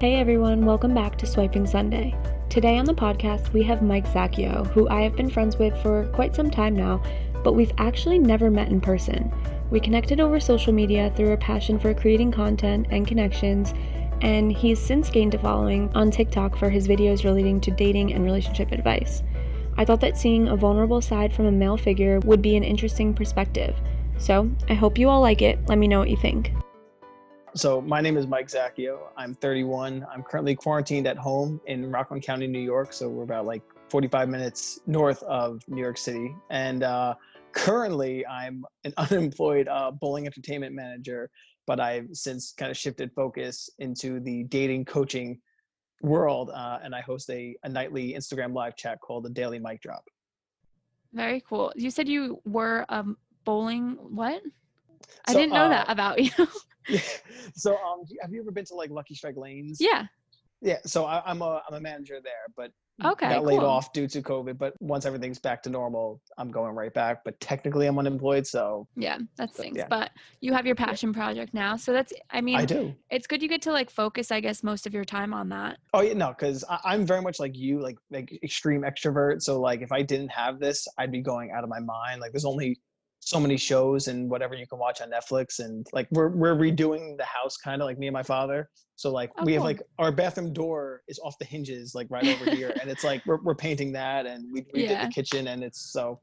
Hey everyone, welcome back to Swiping Sunday. Today on the podcast, we have Mike Zacchio, who I have been friends with for quite some time now, but we've actually never met in person. We connected over social media through a passion for creating content and connections, and he's since gained a following on TikTok for his videos relating to dating and relationship advice. I thought that seeing a vulnerable side from a male figure would be an interesting perspective. So, I hope you all like it. Let me know what you think. So my name is Mike Zacchio. I'm 31. I'm currently quarantined at home in Rockland County, New York. So we're about like 45 minutes north of New York City. And uh, currently, I'm an unemployed uh, bowling entertainment manager, but I've since kind of shifted focus into the dating coaching world. Uh, and I host a, a nightly Instagram live chat called the Daily Mic Drop. Very cool. You said you were um, bowling, what? I didn't know uh, that about you. Yeah. So, um, have you ever been to like Lucky Strike Lanes? Yeah. Yeah. So I, am a I'm a manager there, but okay, got cool. laid off due to COVID. But once everything's back to normal, I'm going right back. But technically, I'm unemployed. So yeah, that stinks. Yeah. But you have your passion project now, so that's I mean, I do. It's good you get to like focus, I guess, most of your time on that. Oh yeah, no, because I'm very much like you, like like extreme extrovert. So like, if I didn't have this, I'd be going out of my mind. Like, there's only so many shows and whatever you can watch on Netflix and like we're we're redoing the house kind of like me and my father. So like oh, we have like our bathroom door is off the hinges like right over here and it's like we're we're painting that and we redid yeah. the kitchen and it's so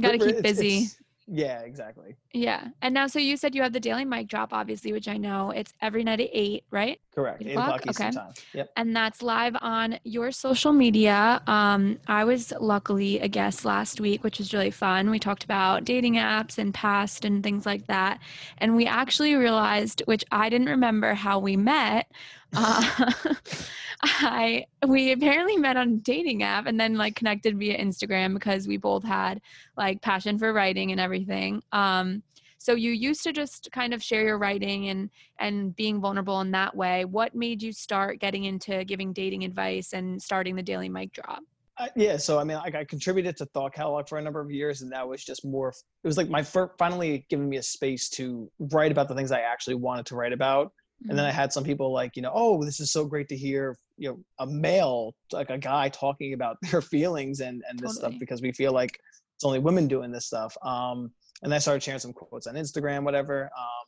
got to keep busy. It's, yeah, exactly. Yeah. And now, so you said you have the daily mic drop, obviously, which I know it's every night at eight, right? Correct. Eight, o'clock, okay. Time. Yep. And that's live on your social media. Um, I was luckily a guest last week, which was really fun. We talked about dating apps and past and things like that. And we actually realized, which I didn't remember how we met. Uh, I we apparently met on a dating app and then like connected via Instagram because we both had like passion for writing and everything. Um, so you used to just kind of share your writing and and being vulnerable in that way. What made you start getting into giving dating advice and starting the daily mic drop? Uh, yeah, so I mean, like I contributed to Thought Catalog for a number of years, and that was just more. It was like my first, finally giving me a space to write about the things I actually wanted to write about. And then I mm-hmm. had some people like, you know, oh, this is so great to hear, you know, a male, like a guy talking about their feelings and, and this totally. stuff because we feel like it's only women doing this stuff. Um, and I started sharing some quotes on Instagram, whatever. Um,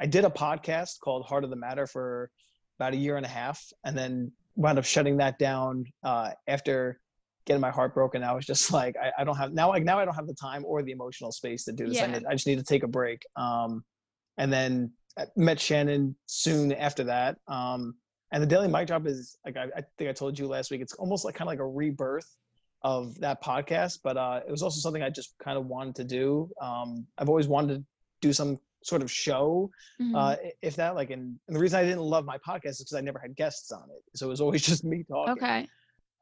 I did a podcast called Heart of the Matter for about a year and a half and then wound up shutting that down uh, after getting my heart broken. I was just like, I, I, don't have now, like now I don't have the time or the emotional space to do this. Yeah. I, need, I just need to take a break. Um, and then met Shannon soon after that. Um, and the Daily Mic Drop is like I, I, think I told you last week. It's almost like kind of like a rebirth of that podcast, but uh, it was also something I just kind of wanted to do. Um, I've always wanted to do some sort of show, mm-hmm. uh, if that like. And, and, the reason I didn't love my podcast is because I never had guests on it, so it was always just me talking. Okay.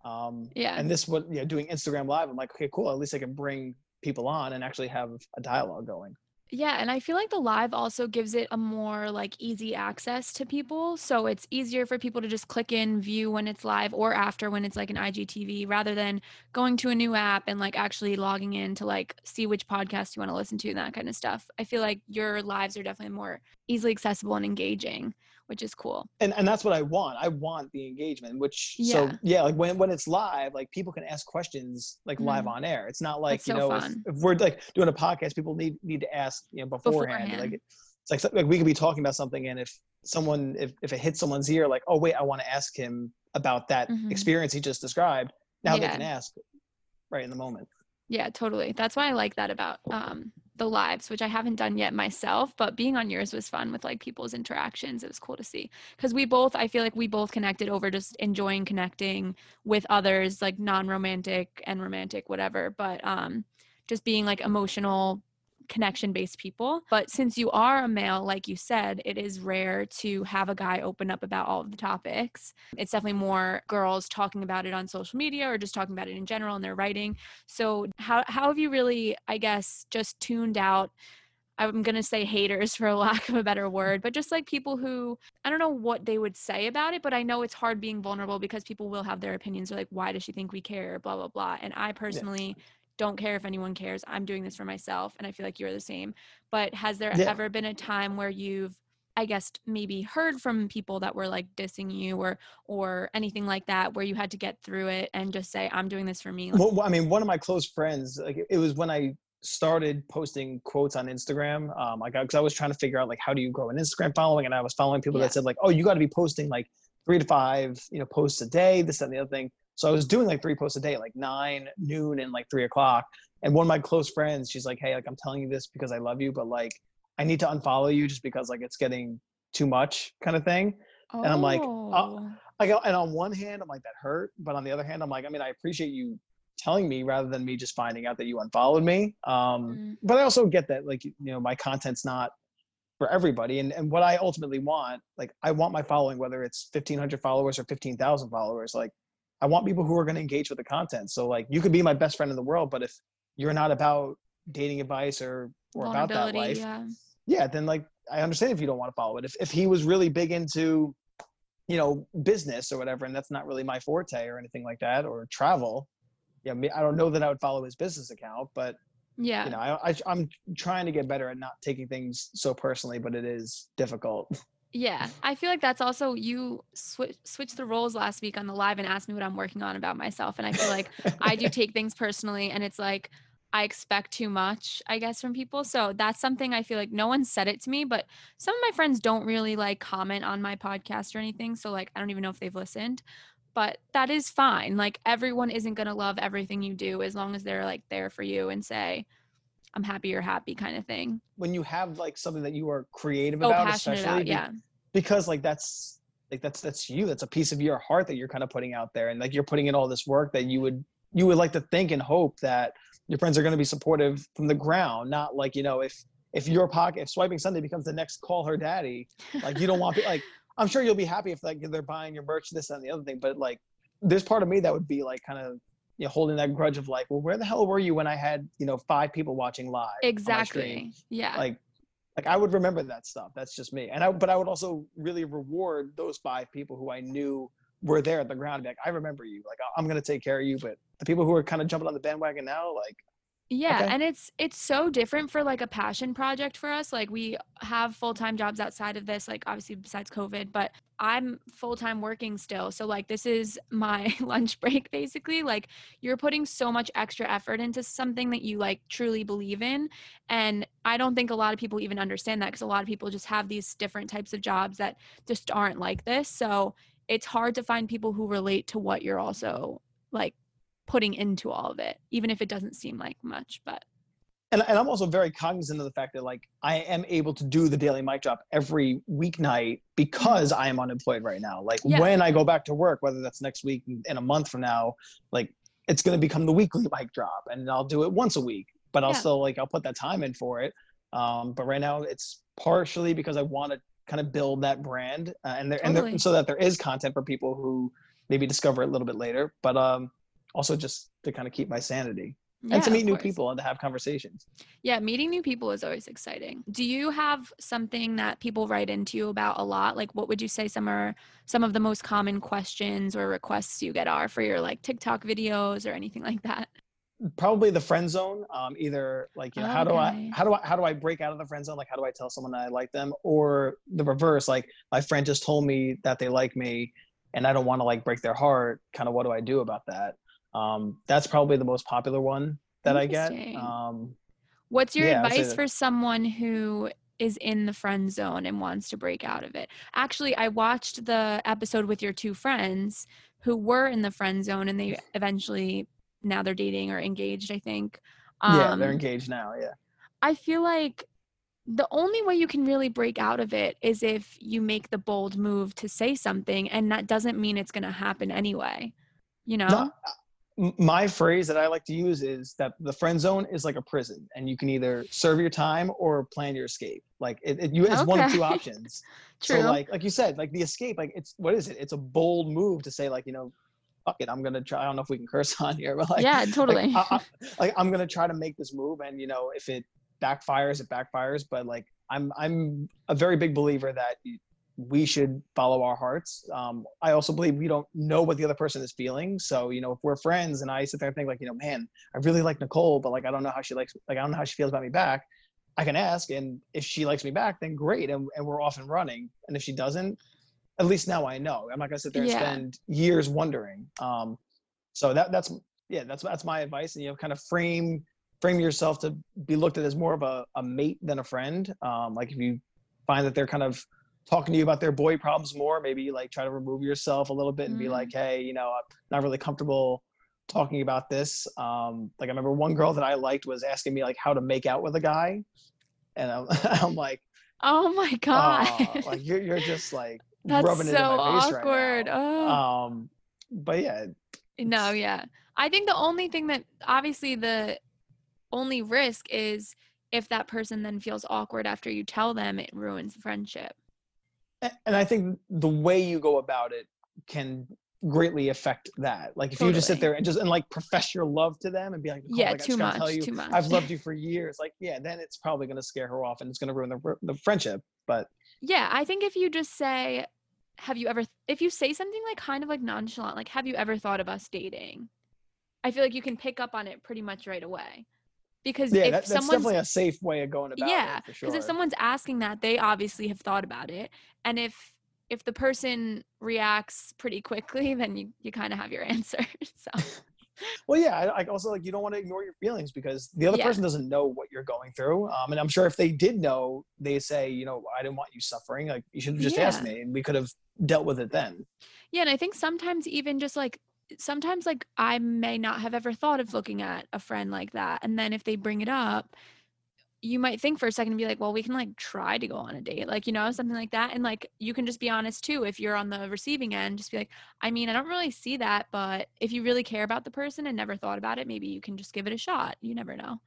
Um, yeah. And this what you know doing Instagram Live. I'm like, okay, cool. At least I can bring people on and actually have a dialogue going. Yeah, and I feel like the live also gives it a more like easy access to people. So it's easier for people to just click in, view when it's live or after when it's like an IGTV rather than going to a new app and like actually logging in to like see which podcast you want to listen to and that kind of stuff. I feel like your lives are definitely more easily accessible and engaging which is cool. And and that's what I want. I want the engagement, which yeah. so yeah, like when when it's live, like people can ask questions like mm live on air. It's not like, that's you so know, if, if, we're like doing a podcast, people need need to ask, you know, beforehand. beforehand. Like it's like like we could be talking about something and if someone if if it hits someone's ear like, "Oh, wait, I want to ask him about that mm-hmm. experience he just described." Now yeah. they can ask right in the moment. Yeah, totally. That's why I like that about um the lives, which I haven't done yet myself, but being on yours was fun with like people's interactions. It was cool to see because we both, I feel like we both connected over just enjoying connecting with others, like non romantic and romantic, whatever. But um, just being like emotional connection based people. But since you are a male, like you said, it is rare to have a guy open up about all of the topics. It's definitely more girls talking about it on social media or just talking about it in general in their writing. So, how, how have you really, I guess, just tuned out? I'm going to say haters for lack of a better word, but just like people who I don't know what they would say about it, but I know it's hard being vulnerable because people will have their opinions. They're like, why does she think we care? Blah, blah, blah. And I personally yeah don't care if anyone cares. I'm doing this for myself. And I feel like you're the same. But has there yeah. ever been a time where you've I guess maybe heard from people that were like dissing you or or anything like that where you had to get through it and just say I'm doing this for me. Well, I mean, one of my close friends, like it was when I started posting quotes on Instagram. Um, like, because I was trying to figure out like how do you grow an Instagram following, and I was following people Yeah. that said like, oh, you got to be posting like three to five, you know, posts a day, this that, and the other thing. So I was doing like three posts a day, like nine, noon, and like three o'clock. And one of my close friends, she's like, hey, like I'm telling you this because I love you, but like I need to unfollow you just because like it's getting too much, kind of thing. and I'm like, uh, oh, I go, and on one hand, I'm like that hurt, but on the other hand, I'm like, I mean, I appreciate you telling me rather than me just finding out that you unfollowed me. Um, Mm. But I also get that, like, you know, my content's not for everybody, and and what I ultimately want, like, I want my following, whether it's 1,500 followers or 15,000 followers, like, I want people who are going to engage with the content. So, like, you could be my best friend in the world, but if you're not about dating advice or or about that life, yeah. yeah, then like I understand if you don't want to follow it. If if he was really big into, you know, business or whatever, and that's not really my forte or anything like that, or travel, yeah, I don't know that I would follow his business account, but Yeah. you know, I, I I'm trying to get better at not taking things so personally, but it is difficult. Yeah, I feel like that's also you swi- switched the roles last week on the live and asked me what I'm working on about myself, and I feel like I do take things personally, and it's like I expect too much, I guess, from people. So that's something I feel like no one said it to me, but some of my friends don't really like comment on my podcast or anything. So like I don't even know if they've listened, but that is fine. Like everyone isn't gonna love everything you do as long as they're like there for you and say, "I'm happy you're happy," kind of thing. when you have like something that you are creative about, passionate especially about, yeah. because like that's like that's that's you that's a piece of your heart that you're kind of putting out there and like you're putting in all this work that you would you would like to think and hope that your friends are going to be supportive from the ground not like you know if if your pocket if swiping sunday becomes the next call her daddy like you don't want like i'm sure you'll be happy if like they're buying your merch this and the other thing but like there's part of me that would be like kind of you know holding that grudge of like well where the hell were you when i had you know five people watching live on my stream? Exactly. Yeah. like like I would remember that stuff. That's just me. And I but I would also really reward those five people who I knew were there at the ground. Be like, I remember you. Like I'm gonna take care of you. But the people who are kind of jumping on the bandwagon now, like Yeah, Okay. and it's it's so different for like a passion project for us. Like we have full-time jobs outside of this, like obviously besides COVID, but I'm full-time working still. So like this is my lunch break basically. Like you're putting so much extra effort into something that you like truly believe in. And I don't think a lot of people even understand that because a lot of people just have these different types of jobs that just aren't like this. So it's hard to find people who relate to what you're also like putting into all of it, even if it doesn't seem like much. But and, and I'm also very cognizant of the fact that like I am able to do the daily mic drop every weeknight because I am unemployed right now. Like Yeah. when I go back to work, whether that's next week in a month from now, like it's gonna become the weekly mic drop, and I'll do it once a week. But I'll Yeah. still like I'll put that time in for it. Um, but right now it's partially because I want to kind of build that brand, uh, and there and there, so that there is content for people who maybe discover it a little bit later. But um, also just to kind of keep my sanity yeah, and to meet new course. people and to have conversations. Yeah, meeting new people is always exciting. Do you have something that people write into you about a lot? Like what would you say some are some of the most common questions or requests you get are for your like TikTok videos or anything like that? probably the friend zone um either like you know how do i how do i how do i break out of the friend zone like how do i tell someone that i like them or the reverse like my friend just told me that they like me and i don't want to like break their heart kind of what do i do about that um that's probably the most popular one that i get um What's your Yeah, advice for someone who is in the friend zone and wants to break out of it? Actually, I watched the episode with your two friends who were in the friend zone and they eventually now they're dating or engaged, I think. yeah they're Um, engaged now yeah I feel like the only way you can really break out of it is if you make the bold move to say something and that doesn't mean it's going to happen anyway. You know? No, my phrase that I like to use is that the friend zone is like a prison, and you can either serve your time or plan your escape. Like it, it you, it's one of two options. True. So like like you said, like the escape, like it's what is it? It's a bold move to say like you know, fuck it, I'm gonna try. I don't know if we can curse on here, but like yeah, like, totally. I, I, like I'm gonna try to make this move, and you know if it backfires, it backfires. But like I'm I'm a very big believer that we should follow our hearts. Um, I also believe we don't know what the other person is feeling. So you know if we're friends, and I sit there and think like you know man, I really like Nicole, but like I don't know how she likes like I don't know how she feels about me back. I can ask, and if she likes me back, then great, and, and we're off and running. And if she doesn't, at least now I know. I'm not gonna sit there and Yeah. spend years wondering. Um, so that that's yeah, that's that's my advice. And you know, kind of frame frame yourself to be looked at as more of a, a mate than a friend. Um, like if you find that they're kind of talking to you about their boy problems more, maybe like try to remove yourself a little bit and be Mhm. like, hey, you know, I'm not really comfortable talking about this. Um, like I remember one girl that I liked was asking me like how to make out with a guy, and I'm, I'm like, Oh my god. "Aw," like you're you're just like That's rubbing so it in my face awkward. right. Oh. Um, but yeah, No, yeah. I think the only thing that obviously the only risk is if that person then feels awkward after you tell them, it ruins the friendship. And I think the way you go about it can greatly affect that. Like if you just sit there and just and like profess your love to them and be like, "Nicole, Yeah, like, too just gotta tell much, you, too much. I've loved you for years. Like, yeah, then it's probably going to scare her off and it's going to ruin the, the friendship. But Yeah, I think if you just say, "Have you ever?" If you say something like kind of like nonchalant, like "Have you ever thought of us dating?" I feel like you can pick up on it pretty much right away. Because yeah, if that, that's someone's definitely a safe way of going about yeah, it. For sure. because if someone's asking that, they obviously have thought about it, and if if the person reacts pretty quickly, then you you kind of have your answer. so Well, yeah, I, I also like you don't want to ignore your feelings because the other Yeah. person doesn't know what you're going through. Um, and I'm sure if they did know, they say, you know, I didn't want you suffering. Like you should have just asked me, and we could have dealt with it then. Yeah, and I think sometimes even just like sometimes like I may not have ever thought of looking at a friend like that. And then if they bring it up, you might think for a second and be like, well, we can like try to go on a date, like, you know, something like that. And like you can just be honest too if you're on the receiving end, just be like, I mean, I don't really see that, but if you really care about the person and never thought about it, maybe you can just give it a shot. You never know.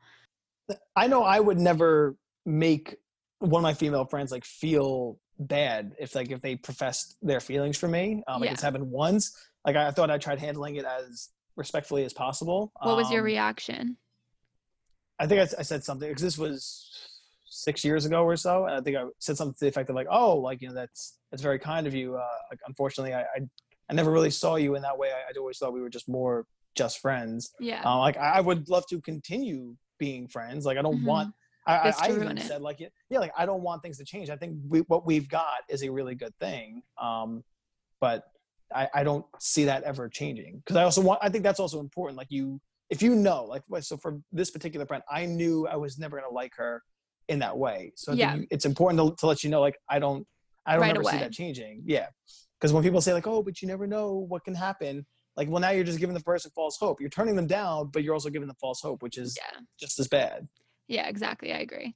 I know I would never make one of my female friends like feel bad if like if they professed their feelings for me. Um, like Yeah. it's happened once. Like I thought I tried handling it as respectfully as possible. What was your Um, reaction? I think I said something because this was six years ago or so, and I think I said something to the effect of like, "Oh, like you know, that's that's very kind of you. Uh, like, unfortunately, I, I I never really saw you in that way. I, I always thought we were just more just friends. Yeah. Uh, like I, I would love to continue being friends. Like I don't Mhm. want. I, I, I even said like yeah, yeah, like I don't want things to change. I think we, what we've got is a really good thing. Um, but I, I don't see that ever changing because I also want. I think that's also important. Like you, if you know, like so for this particular friend, I knew I was never gonna like her in that way. So Yeah. you- it's important to, to let you know, like I don't, I don't Right ever see that changing. Yeah, because when people say like, oh, but you never know what can happen. Like, well, now you're just giving the person false hope. You're turning them down, but you're also giving them false hope, which is Yeah. just as bad. Yeah, exactly. I agree.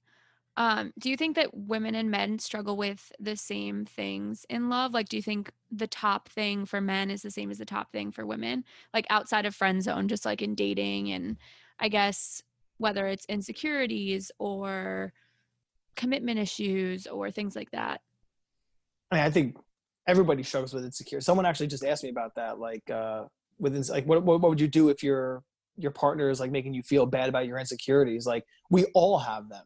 Um, do you think that women and men struggle with the same things in love? Like, do you think the top thing for men is the same as the top thing for women? Like outside of friend zone, just like in dating and I guess whether it's insecurities or commitment issues or things like that. I think everybody struggles with insecure. Someone actually just asked me about that. Like, uh, within, like, what what would you do if your your partner is like making you feel bad about your insecurities? Like, we all have them.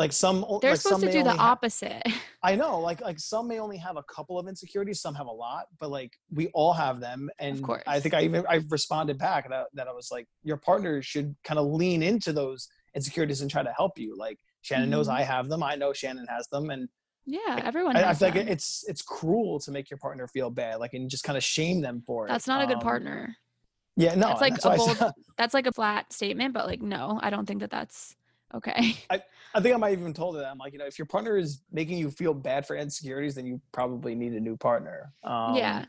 Like some, They're like, some supposed to do the opposite. I know, like like some may only have a couple of insecurities, some have a lot, but like we all have them. And I course. i think I even I responded back that, that I was like, your partner should kind of lean into those insecurities and try to help you. Like Shannon knows Mhm. I have them, I know Shannon has them, and yeah, everyone I, I feel like it's it's cruel to make your partner feel bad, like and just kind of shame them for it. That's not a good Um, partner. Yeah, no, That's like why a bold that's like a flat statement, but like no, I don't think that that's okay. I I think I might have even told her that. I'm like, you know, if your partner is making you feel bad for insecurities, then you probably need a new partner. Um, yeah.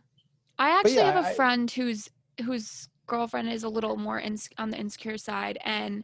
I actually yeah, have a I- friend whose whose girlfriend is a little more ins- on the insecure side and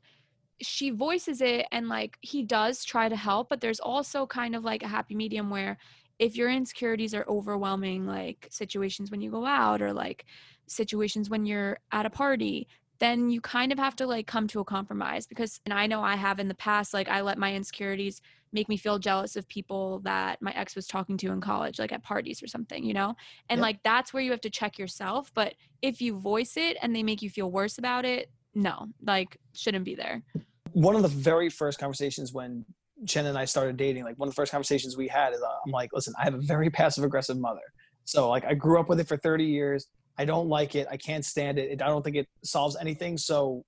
she voices it and like he does try to help but there's also kind of like a happy medium where if your insecurities are overwhelming like situations when you go out or like situations when you're at a party then you kind of have to like come to a compromise because and I know I have in the past like I let my insecurities make me feel jealous of people that my ex was talking to in college like at parties or something you know and Yep. like that's where you have to check yourself but if you voice it and they make you feel worse about it no like shouldn't be there one of the very first conversations when Jen and I started dating, like one of the first conversations we had is uh, I'm like, listen, I have a very passive aggressive mother. So like I grew up with it for 30 years. I don't like it. I can't stand it. I don't think it solves anything. So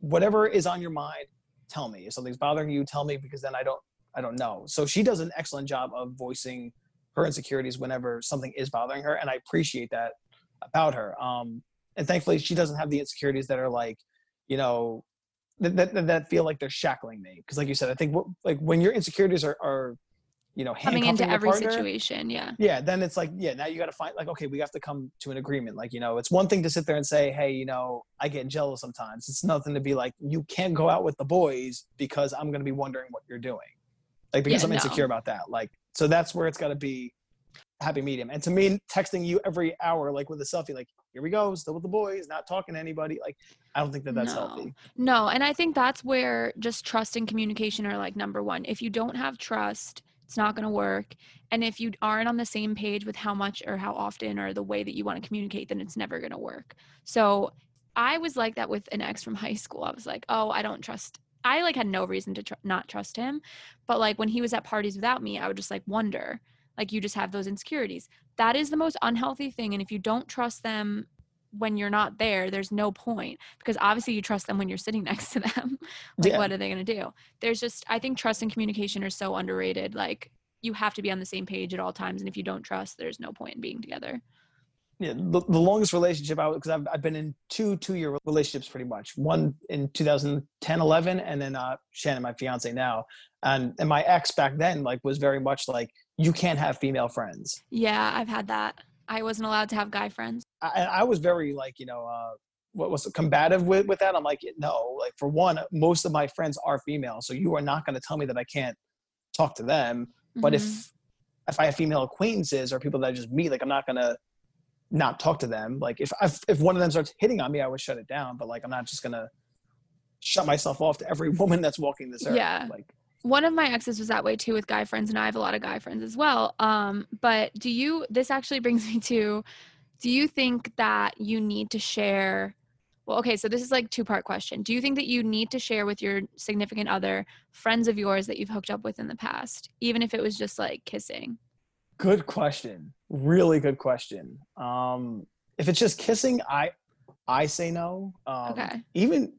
whatever is on your mind, tell me if something's bothering you tell me because then i don't i don't know so she does an excellent job of voicing her insecurities whenever something is bothering her and i appreciate that about her um and thankfully she doesn't have the insecurities that are like you know that that, that feel like they're shackling me because like you said i think what, like when your insecurities are, are you know coming into every partner, situation yeah. yeah then it's like yeah now you got to find like okay we have to come to an agreement. Like you know it's one thing to sit there and say hey you know i get jealous sometimes. It's nothing to be like you can't go out with the boys because i'm going to be wondering what you're doing. Like because Yeah, i'm no. insecure about that. Like so that's where it's got to be happy medium. And to me texting you every hour like with a selfie like here we go still with the boys not talking to anybody like i don't think that that's No. healthy. No, and I think that's where just trust and communication are like number one. If you don't have trust, it's not going to work. And if you aren't on the same page with how much or how often or the way that you want to communicate, then it's never going to work. So I was like that with an ex from high school. I was like, oh, I don't trust. I like had no reason to tr- not trust him. But like when he was at parties without me, I would just like wonder. Like you just have those insecurities. That is the most unhealthy thing. And if you don't trust them when you're not there, there's no point because obviously you trust them when you're sitting next to them. like, Yeah. what are they going to do? There's just, I think trust and communication are so underrated. Like, you have to be on the same page at all times. And if you don't trust, there's no point in being together. yeah the, the longest relationship i because I've, I've been in two two year relationships pretty much one in 2010 11 and then uh shannon my fiance now and and my ex back then like was very much like you can't have female friends Yeah, I've had that. I wasn't allowed to have guy friends. I, I was very like you know uh what was combative with with that i'm like no like for one most of my friends are female so you are not going to tell me that i can't talk to them but Mhm. if if i have female acquaintances or people that I just meet like i'm not going to not talk to them like if if if one of them starts hitting on me i would shut it down but like i'm not just going to shut myself off to every woman that's walking this earth Yeah. like one of my exes was that way too with guy friends and i have a lot of guy friends as well um but do you this actually brings me to do you think that you need to share well okay so this is like two part question do you think that you need to share with your significant other friends of yours that you've hooked up with in the past even if it was just like kissing Good question. Really good question. Um, if it's just kissing, I I say no. Um, Okay. Even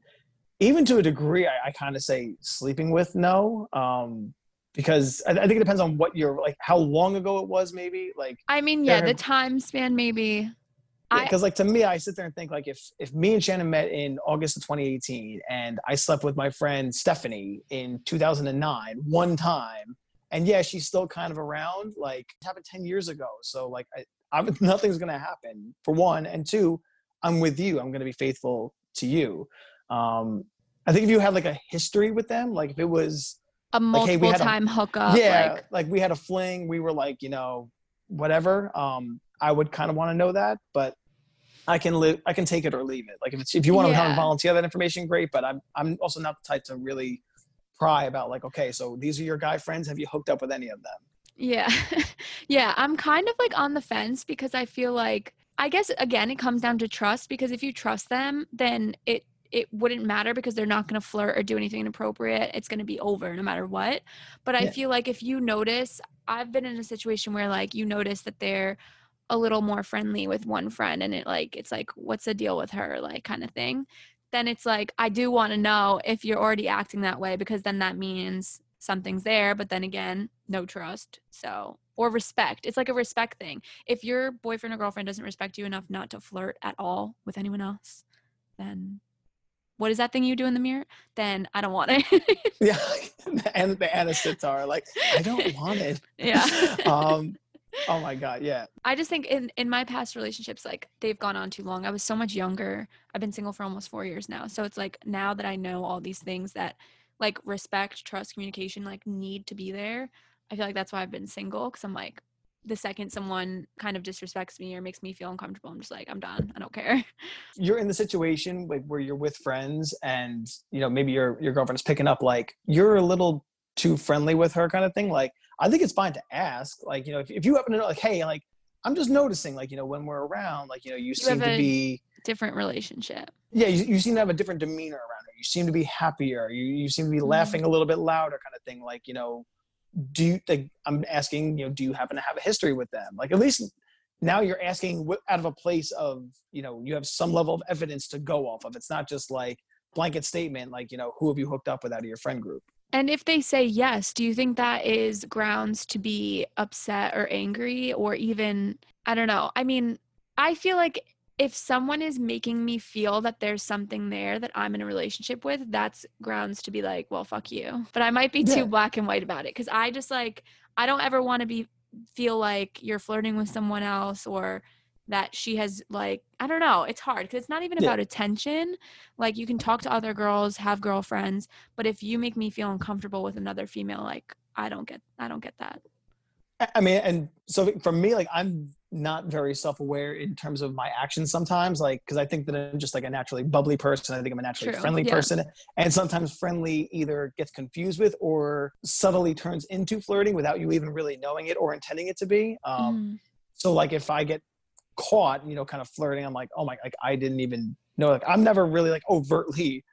even to a degree, I, I kind of say sleeping with no. Um, because I, I think it depends on what you're like, how long ago it was, maybe. Like, i mean yeah the time span maybe because like to me, I sit there and think like if if me and Shannon met in August of 2018, and I slept with my friend Stephanie in 2009 one time, and yeah, she's still kind of around. Like it happened 10 years ago, so like I, I nothing's gonna happen for one, and two, I'm with you. I'm gonna be faithful to you. Um, I think if you had like a history with them, like if it was a Like, hey, multiple had a- time hookup yeah, like like, we had a fling, we were like, you know, whatever. Um, I would kind of want to know that, but I can live, I can take it or leave it. Like if it's if you want to come and Yeah. volunteer that information, great. But I'm I'm also not the type to really pry about like, okay, so these are your guy friends. Have you hooked up with any of them? Yeah. yeah. I'm kind of like on the fence because I feel like, I guess, again, it comes down to trust because if you trust them, then it, it wouldn't matter because they're not going to flirt or do anything inappropriate. It's going to be over no matter what. But I Yeah. feel like if you notice, I've been in a situation where like you notice that they're a little more friendly with one friend and it like, it's like, what's the deal with her? Like, kind of thing. Then it's like, I do want to know if you're already acting that way because then that means something's there. But then again, no trust. So, or respect. It's like a respect thing. If your boyfriend or girlfriend doesn't respect you enough not to flirt at all with anyone else, then what is that thing you do in the mirror? Then I don't want it. Yeah, and the Anna sitar, like I don't want it. yeah. um, oh my god, yeah. I just think in in my past relationships, like they've gone on too long. I was so much younger. I've been single for almost four years now. So it's like now that I know all these things that like respect, trust, communication, like need to be there. I feel like that's why I've been single because I'm like the second someone kind of disrespects me or makes me feel uncomfortable, I'm just like I'm done. I don't care. you're in the situation like where you're with friends and you know maybe your your girlfriend's picking up like you're a little too friendly with her kind of thing like i think it's fine to ask like you know if, if you happen to know like hey like i'm just noticing like you know when we're around like you know you, seem have to be Different relationship. yeah you, you seem to have a different demeanor around her you seem to be happier you, you seem to be Mhm. laughing a little bit louder kind of thing like you know do you like i'm asking you know do you happen to have a history with them? Like at least now you're asking out of a place of you know you have some level of evidence to go off of. It's not just like blanket statement like you know who have you hooked up with out of your friend group? And if they say yes, do you think that is grounds to be upset or angry or even, I don't know. I mean, I feel like if someone is making me feel that there's something there that I'm in a relationship with, that's grounds to be like, well, fuck you. But I might be too Yeah. black and white about it because I just like, I don't ever want to be, feel like you're flirting with someone else or that she has like I don't know it's hard because it's not even Yeah. about attention like you can talk to other girls have girlfriends but if you make me feel uncomfortable with another female like i don't get i don't get that I mean, and so for me, like I'm not very self-aware in terms of my actions sometimes, like because I think that I'm just like a naturally bubbly person. I think I'm a naturally True, friendly yeah. person, and sometimes friendly either gets confused with or subtly turns into flirting without you even really knowing it or intending it to be. Um, Mhm. So like if I get caught, you know, kind of flirting, I'm like, oh my, like I didn't even know. Like I'm never really like overtly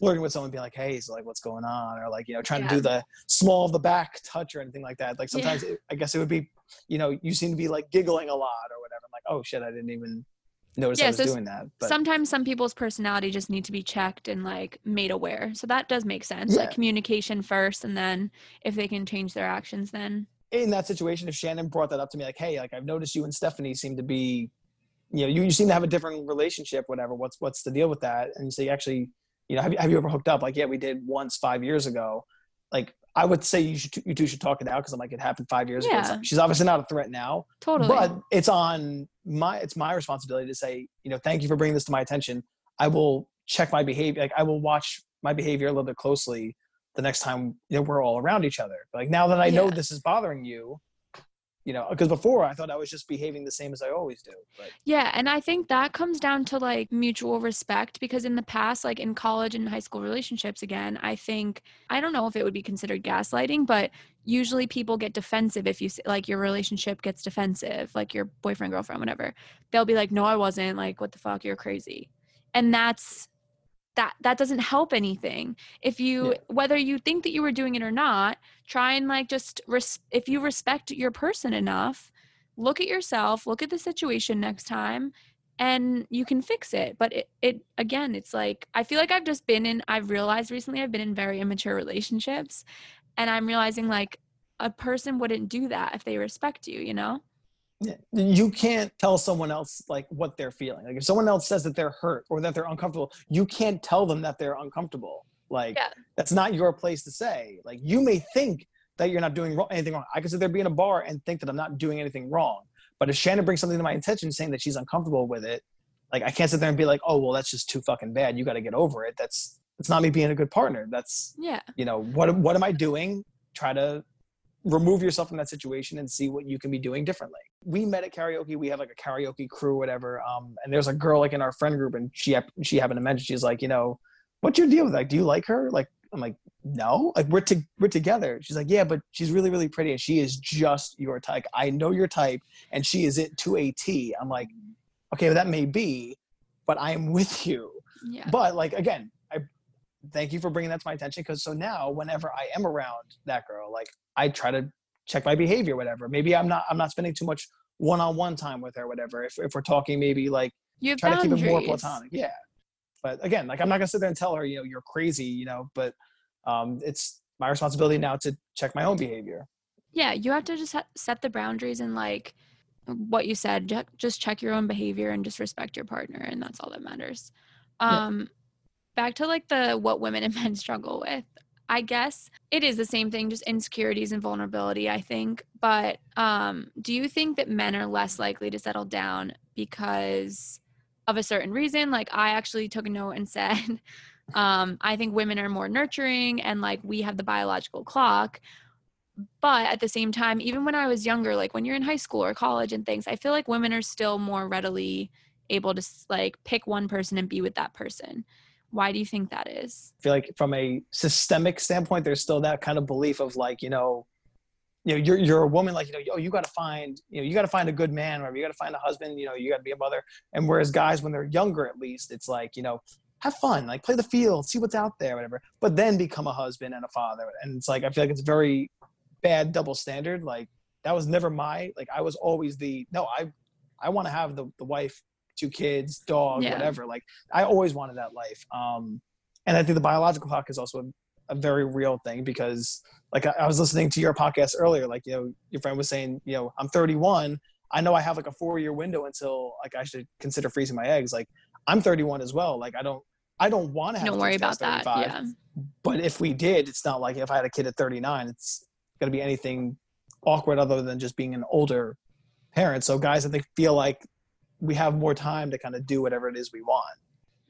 flirting with someone, being like, hey, so like what's going on, or like you know, trying to do the small of the back touch or anything like that. Like Yeah. sometimes it, I guess it would be, you know, you seem to be like giggling a lot or whatever. I'm like, oh shit, I didn't even notice Yeah, I was so doing that. But sometimes some people's personality just need to be checked and like made aware so that does make sense like Yeah. communication first and then if they can change their actions then in that situation, if Shannon brought that up to me, like, hey, like I've noticed you and Stephanie seem to be, you know, you, you seem to have a different relationship, whatever. What's what's the deal with that? And you say, actually, you know, have you, have you ever hooked up? Like, yeah, we did once five years ago. Like, I would say you should you two should talk it out because I'm like, it happened five years ago. Yeah. like- she's obviously not a threat now, totally but it's on my it's my responsibility to say, you know, thank you for bringing this to my attention. I will check my behavior. Like, I will watch my behavior a little bit closely the next time you know we're all around each other. Like now that I know this is bothering you, you know, because before I thought I was just behaving the same as I always do. But Yeah, and I think that comes down to like mutual respect because in the past, like in college and high school relationships, again, I think I don't know if it would be considered gaslighting, but usually people get defensive if you like your relationship gets defensive, like your boyfriend, girlfriend, whatever. They'll be like, "No, I wasn't." Like, "What the fuck? You're crazy," and that's that that doesn't help anything. If you Yeah. whether you think that you were doing it or not try and like just res- if you respect your person enough look at yourself look at the situation next time and you can fix it. But it, it again it's like i feel like i've just been in i've realized recently i've been in very immature relationships and i'm realizing like a person wouldn't do that if they respect you you know you can't tell someone else like what they're feeling. Like if someone else says that they're hurt or that they're uncomfortable, you can't tell them that they're uncomfortable. Like Yeah. that's not your place to say. Like you may think that you're not doing wrong, anything wrong. I could sit there be in a bar and think that I'm not doing anything wrong. But if Shannon brings something to my attention saying that she's uncomfortable with it, like I can't sit there and be like, oh well, that's just too fucking bad. You got to get over it. That's that's not me being a good partner. That's yeah you know what what am I doing? Try to remove yourself from that situation and see what you can be doing differently. We met at karaoke. We have like a karaoke crew, whatever. Um, and there's a girl like in our friend group, and she she happened to mention she's like, you know, what's your deal with like? Do you like her? Like, I'm like, no. Like we're to- we're together. She's like, yeah, but she's really really pretty, and she is just your type. I know your type, and she is it to a T. I'm like, okay, well, that may be, but I am with you yeah but like again i thank you for bringing that to my attention because so now whenever i am around that girl like i try to check my behavior whatever. Maybe i'm not i'm not spending too much one-on-one time with her whatever if, if we're talking maybe like you try to keep it more platonic yeah. But again like i'm not gonna sit there and tell her you know you're crazy you know but um it's my responsibility now to check my own behavior. Yeah you have to just ha- set the boundaries and like what you said ju- just check your own behavior and just respect your partner and that's all that matters. Yeah. um back to like the what women and men struggle with i guess it is the same thing just insecurities and vulnerability i think but um do you think that men are less likely to settle down because of a certain reason? Like i actually took a note and said um i think women are more nurturing and like we have the biological clock. But at the same time even when i was younger like when you're in high school or college and things i feel like women are still more readily able to like pick one person and be with that person why do you think that is I feel like from a systemic standpoint, there's still that kind of belief of like, you know, you know, you're you're a woman, like, you know, oh, you gotta find, you know, you gotta find a good man, or you gotta find a husband, you know, you gotta be a mother. And whereas guys, when they're younger at least, it's like, you know, have fun, like play the field, see what's out there, whatever. But then become a husband and a father. And it's like I feel like it's very bad double standard. Like that was never my like I was always the no, I I wanna have the the wife, two kids, dog, Yeah. whatever. Like I always wanted that life. Um and I think the biological clock is also a, a very real thing because like I, I was listening to your podcast earlier, like you know your friend was saying, you know I'm 31, I know I have like a four year window until like I should consider freezing my eggs. Like I'm 31 as well. Like I don't I don't want to have. Don't worry about that. Yeah. But if we did, it's not like if I had a kid at 39, it's gonna be anything awkward other than just being an older parent. So guys, I think feel like we have more time to kind of do whatever it is we want.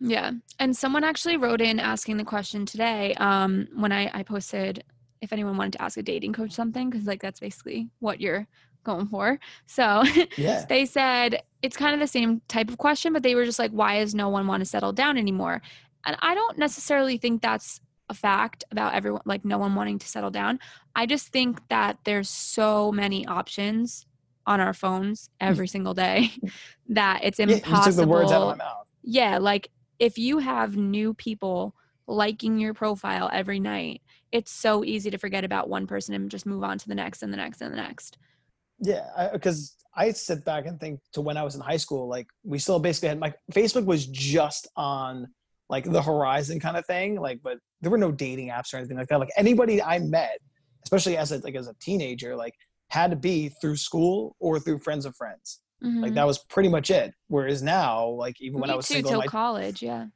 Yeah. And someone actually wrote in asking the question today um, when I, I posted if anyone wanted to ask a dating coach something, because like that's basically what you're going for. So yeah. they said it's kind of the same type of question, but they were just like, why does no one want to settle down anymore? And I don't necessarily think that's a fact about everyone, like no one wanting to settle down. I just think that there's so many options on our phones every single day that it's impossible. Yeah, yeah, like if you have new people liking your profile every night, it's so easy to forget about one person and just move on to the next and the next and the next. Yeah, because I, I, sit back and think to when I was in high school, like we still basically had my Facebook was just on like the horizon kind of thing, like but there were no dating apps or anything like that. Like anybody I met, especially as a like as a teenager, like had to be through school or through friends of friends. Mm-hmm. Like that was pretty much it. Whereas now, like even Me when I was too, single, till my, college, yeah.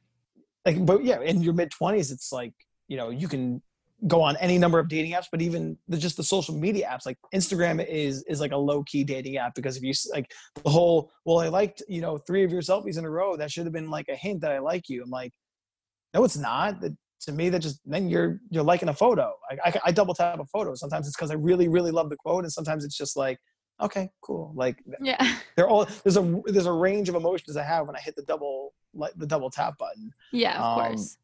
Like, but yeah, in your mid twenties, it's like you know you can go on any number of dating apps, but even the, just the social media apps, like Instagram is is like a low key dating app because if you like the whole, well, I liked you know three of your selfies in a row, that should have been like a hint that I like you. I'm like, no, it's not. That to me, that just then you're you're liking a photo. I, I, I double tap a photo. Sometimes it's because I really really love the quote, and sometimes it's just like okay, cool. Like yeah, they're all there's a there's a range of emotions I have when I hit the double like the double tap button. Yeah, of um, course.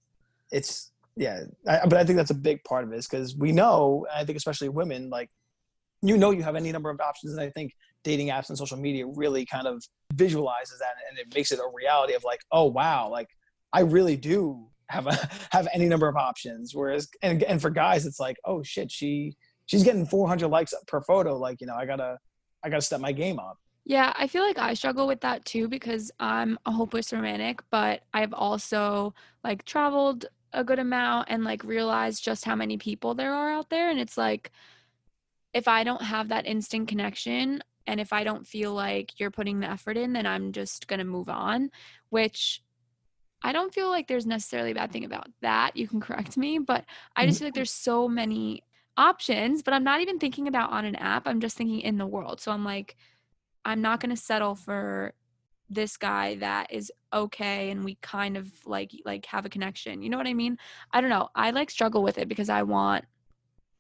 It's yeah, I, but I think that's a big part of it is because we know, I think especially women, like you know, you have any number of options, and I think dating apps and social media really kind of visualizes that, and it makes it a reality of like, oh wow, like I really do have a have any number of options. Whereas, and and for guys, it's like, oh shit, she she's getting 400 likes per photo. Like, you know, I gotta I gotta step my game up. Yeah, I feel like I struggle with that too because I'm a hopeless romantic, but I've also like traveled a good amount and like realized just how many people there are out there. And it's like, if I don't have that instant connection and if I don't feel like you're putting the effort in, then I'm just gonna move on, which I don't feel like there's necessarily a bad thing about that. You can correct me, but I just feel like mm-hmm. there's so many options, but I'm not even thinking about on an app. I'm just thinking in the world. So I'm like, I'm not going to settle for this guy that is okay and we kind of like like have a connection. You know what I mean? I don't know. I like struggle with it because I want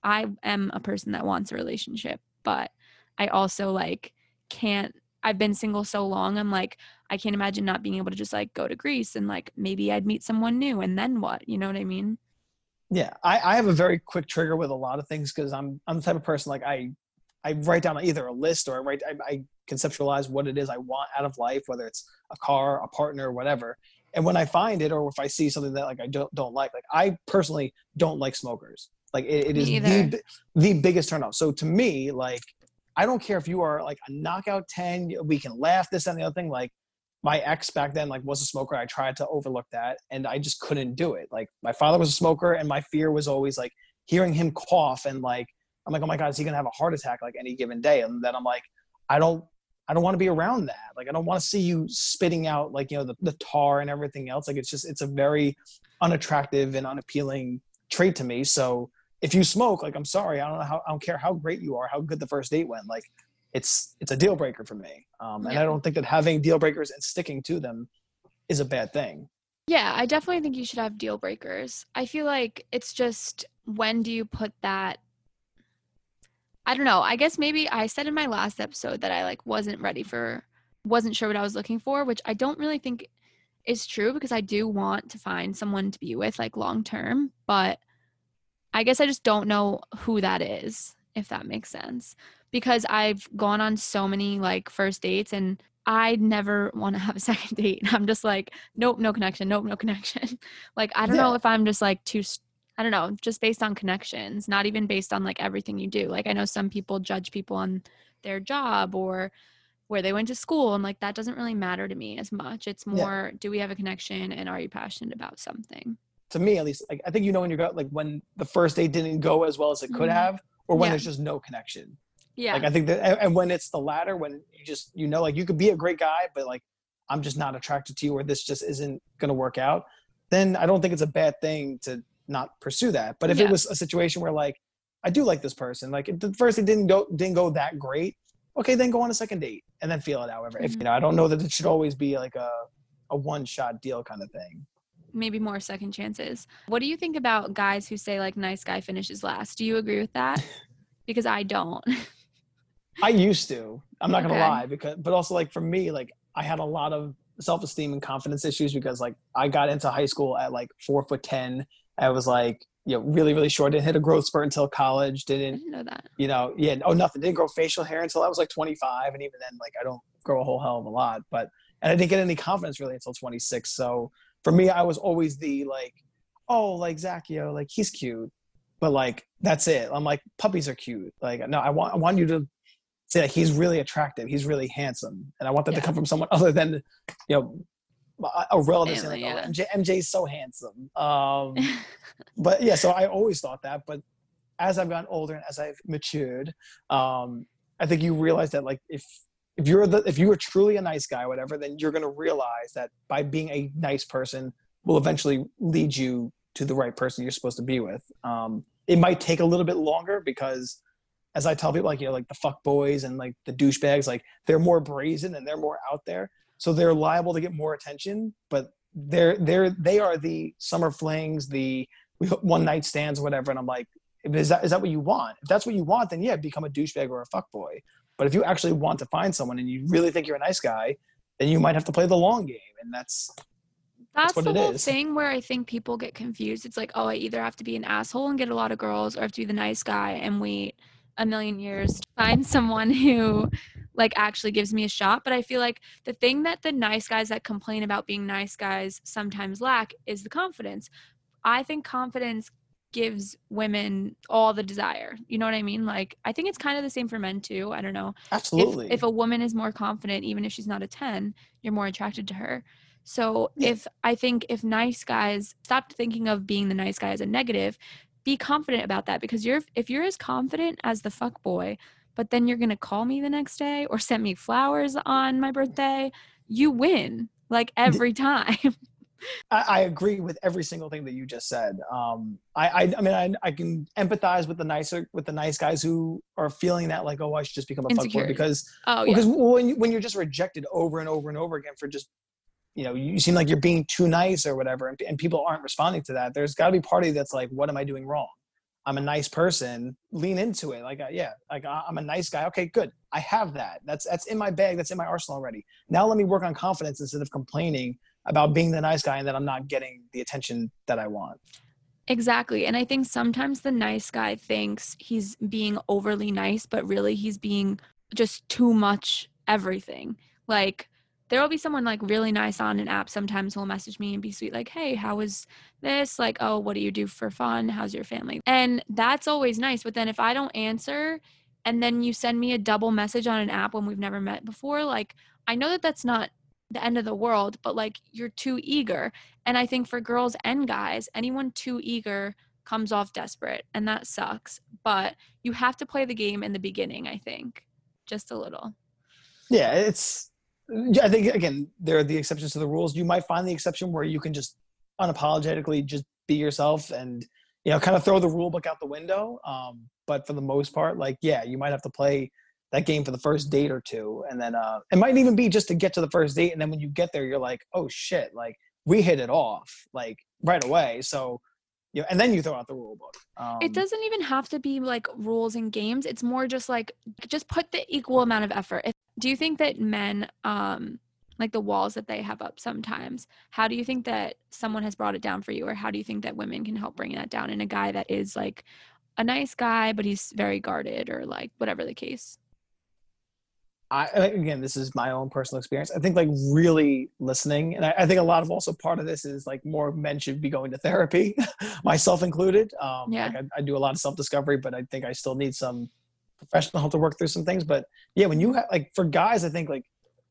I am a person that wants a relationship, but I also like can't I've been single so long. I'm like I can't imagine not being able to just like go to Greece and like maybe I'd meet someone new and then what? You know what I mean? Yeah, I, I have a very quick trigger with a lot of things because I'm I'm the type of person like I I write down either a list or I write I, I conceptualize what it is I want out of life, whether it's a car, a partner, whatever. And when I find it, or if I see something that like I don't don't like, like I personally don't like smokers. Like it, it is the the biggest turnoff. So to me, like I don't care if you are like a knockout ten, we can laugh this and the other thing. Like my ex back then like was a smoker i tried to overlook that and i just couldn't do it like my father was a smoker and my fear was always like hearing him cough and like i'm like oh my god is he gonna have a heart attack like any given day and then i'm like i don't i don't want to be around that like i don't want to see you spitting out like you know the, the tar and everything else like it's just it's a very unattractive and unappealing trait to me so if you smoke like i'm sorry i don't know how i don't care how great you are how good the first date went like it's it's a deal breaker for me. Um, and yeah. I don't think that having deal breakers and sticking to them is a bad thing. Yeah, I definitely think you should have deal breakers. I feel like it's just when do you put that I don't know. I guess maybe I said in my last episode that I like wasn't ready for wasn't sure what I was looking for, which I don't really think is true because I do want to find someone to be with like long term, but I guess I just don't know who that is, if that makes sense because I've gone on so many like first dates and I never want to have a second date. I'm just like, nope, no connection, nope, no connection. like, I don't yeah. know if I'm just like too, I don't know, just based on connections, not even based on like everything you do. Like, I know some people judge people on their job or where they went to school, and like that doesn't really matter to me as much. It's more, yeah. do we have a connection and are you passionate about something? To me at least, like I think you know when you got like when the first date didn't go as well as it could Mhm. have, or when Yeah. there's just no connection. Yeah. Like I think that, and, and when it's the latter, when you just you know, like you could be a great guy, but like I'm just not attracted to you, or this just isn't gonna work out. Then I don't think it's a bad thing to not pursue that. But if Yeah. it was a situation where like I do like this person, like the first it didn't go didn't go that great, okay, then go on a second date and then feel it. However, if Mhm. you know, I don't know that it should always be like a a one shot deal kind of thing. Maybe more second chances. What do you think about guys who say like nice guy finishes last? Do you agree with that? Because I don't. I used to. I'm not gonna lie, because but also like for me, like I had a lot of self esteem and confidence issues because like I got into high school at like four foot ten. I was like you know really really short. Didn't hit a growth spurt until college. Didn't didn't know that. you know yeah oh nothing. Didn't grow facial hair until I was like 25, and even then like I don't grow a whole hell of a lot. But and I didn't get any confidence really until 26. So for me, I was always the like oh like Zacchio like he's cute, but like that's it. I'm like puppies are cute. Like no, I want I want you to say like he's really attractive, he's really handsome, and I want that to come from someone other than you know a- relative saying Family, like, yeah. oh, MJ, MJ's so handsome. Um, but yeah, so I always thought that. But as I've gotten older and as I've matured, um, I think you realize that like if if you're the if you are truly a nice guy, whatever, then you're gonna realize that by being a nice person will eventually lead you to the right person you're supposed to be with. Um, it might take a little bit longer because as I tell people, like you know, like the fuck boys and like the douchebags, like they're more brazen and they're more out there, so they're liable to get more attention. But they're they're they are the summer flings, the one night stands, whatever. And I'm like, is that is that what you want? If that's what you want, then yeah, become a douchebag or a fuck boy. But if you actually want to find someone and you really think you're a nice guy, then you might have to play the long game, and that's That's, what the it whole is. thing where I think people get confused. It's like, oh, I either have to be an asshole and get a lot of girls, or I have to be the nice guy and wait a million years to find someone who like actually gives me a shot. But I feel like the thing that the nice guys that complain about being nice guys sometimes lack is the confidence. I think confidence gives women all the desire. You know what I mean? Like I think it's kind of the same for men too. I don't know absolutely. if, if a woman is more confident even if she's not a 10 you're more attracted to her so Yeah. if i think if nice guys stop thinking of being the nice guy as a negative be confident about that because you're if you're as confident as the fuck boy but then you're gonna call me the next day or send me flowers on my birthday you win like every time I, I agree with every single thing that you just said. Um, I, I, I mean, I, I can empathize with the nicer, with the nice guys who are feeling that like, oh, I should just become a fuckboy because, oh yeah because when you, when you're just rejected over and over and over again for just, you know, you seem like you're being too nice or whatever, and, and people aren't responding to that. There's got to be part party that's like, what am I doing wrong? I'm a nice person. Lean into it. Like, uh, yeah, like I'm a nice guy. Okay, good. I have that. That's that's in my bag. That's in my arsenal already. Now let me work on confidence instead of complaining about being the nice guy and that I'm not getting the attention that I want. Exactly. And I think sometimes the nice guy thinks he's being overly nice, but really he's being just too much everything. Like there will be someone like really nice on an app sometimes who'll message me and be sweet like, "Hey, how was this? Like, oh, what do you do for fun? How's your family?" And that's always nice, but then if I don't answer and then you send me a double message on an app when we've never met before, like I know that that's not the end of the world, but like you're too eager. And I think for girls and guys, anyone too eager comes off desperate, and that sucks. But you have to play the game in the beginning, I think, just a little. Yeah, it's. I think again, there are the exceptions to the rules. You might find the exception where you can just unapologetically just be yourself and you know kind of throw the rule book out the window. Um, but for the most part, like yeah, you might have to play that game for the first date or two, and then uh, it might even be just to get to the first date, and then when you get there, you're like, oh shit, like we hit it off like right away. So you know, and then you throw out the rule book. Um, it doesn't even have to be like rules and games. It's more just like just put the equal amount of effort. If, do you think that men um like the walls that they have up sometimes, how do you think that someone has brought it down for you or how do you think that women can help bring that down in a guy that is like a nice guy but he's very guarded or like whatever the case? I again, this is my own personal experience. I think like really listening, and I, I think a lot of also part of this is like more men should be going to therapy, myself included. Um, Yeah. like I, I do a lot of self discovery, but I think I still need some professional help to work through some things. But yeah, when you have like for guys, I think like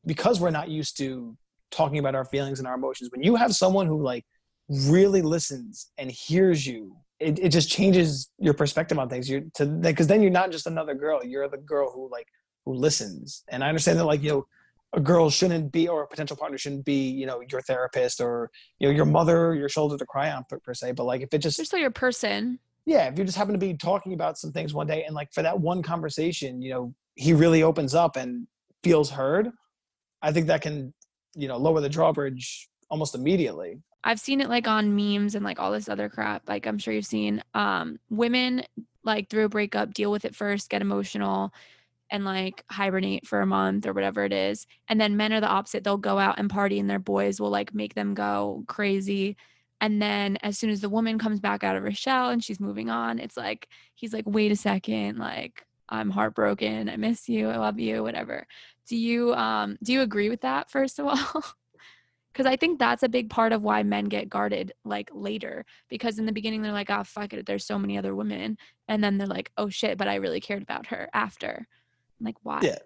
because we're not used to talking about our feelings and our emotions, when you have someone who like really listens and hears you, it, it just changes your perspective on things. You're to because then you're not just another girl. You're the girl who like who listens. And I understand that like you know a girl shouldn't be or a potential partner shouldn't be you know your therapist or you know your mother your shoulder to cry on per, per se but like if it just You're still your person. yeah if you just happen to be talking about some things one day and like for that one conversation you know he really opens up and feels heard i think that can you know lower the drawbridge almost immediately I've seen it like on memes and like all this other crap. Like I'm sure you've seen um women like through a breakup deal with it first, get emotional and like hibernate for a month or whatever it is. And then men are the opposite. They'll go out and party and their boys will like make them go crazy. And then as soon as the woman comes back out of her shell and she's moving on, it's like he's like, wait a second, like I'm heartbroken. I miss you. I love you, whatever. Do you um do you agree with that first of all? Because I think that's a big part of why men get guarded like later. Because in the beginning they're like, oh fuck it, there's so many other women. And then they're like, oh shit, but I really cared about her after. Like, why? Yeah.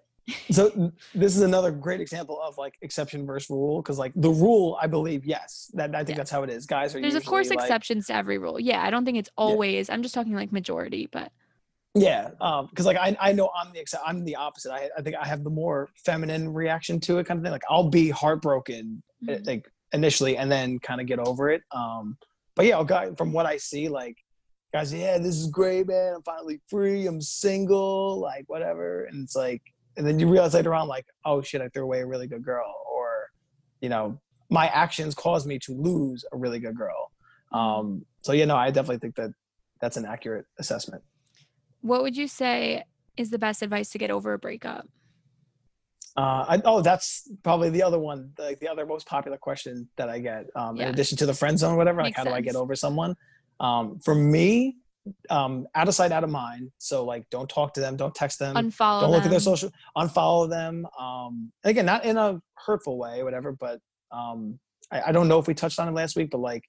so this is another great example of like exception versus rule because like the rule i believe yes that i think Yeah. that's how it is guys are There's of course like- exceptions to every rule. Yeah, I don't think it's always. I'm just talking like majority, but Yeah, um, because like I, I know I'm the ex- I'm the opposite. I, I think I have the more feminine reaction to it, kind of thing. Like I'll be heartbroken, uh, Mhm. like initially, and then kind of get over it. Um, but yeah, guy from what I see, like guys, yeah, this is great, man. I'm finally free. I'm single, like whatever. And it's like, and then you realize later on, like, oh shit, I threw away a really good girl, or you know, my actions caused me to lose a really good girl. Um, so yeah, no, I definitely think that that's an accurate assessment. what would you say is the best advice to get over a breakup? Uh, I, oh, that's probably the other one, like the other most popular question that I get. Um, Yeah. In addition to the friend zone, or whatever, like Makes how do I get over someone? Um, for me, um, out of sight, out of mind. So like, don't talk to them, don't text them, Unfollow. don't look at their social, unfollow them. Um, again, not in a hurtful way, whatever. But um, I, I don't know if we touched on it last week, but like,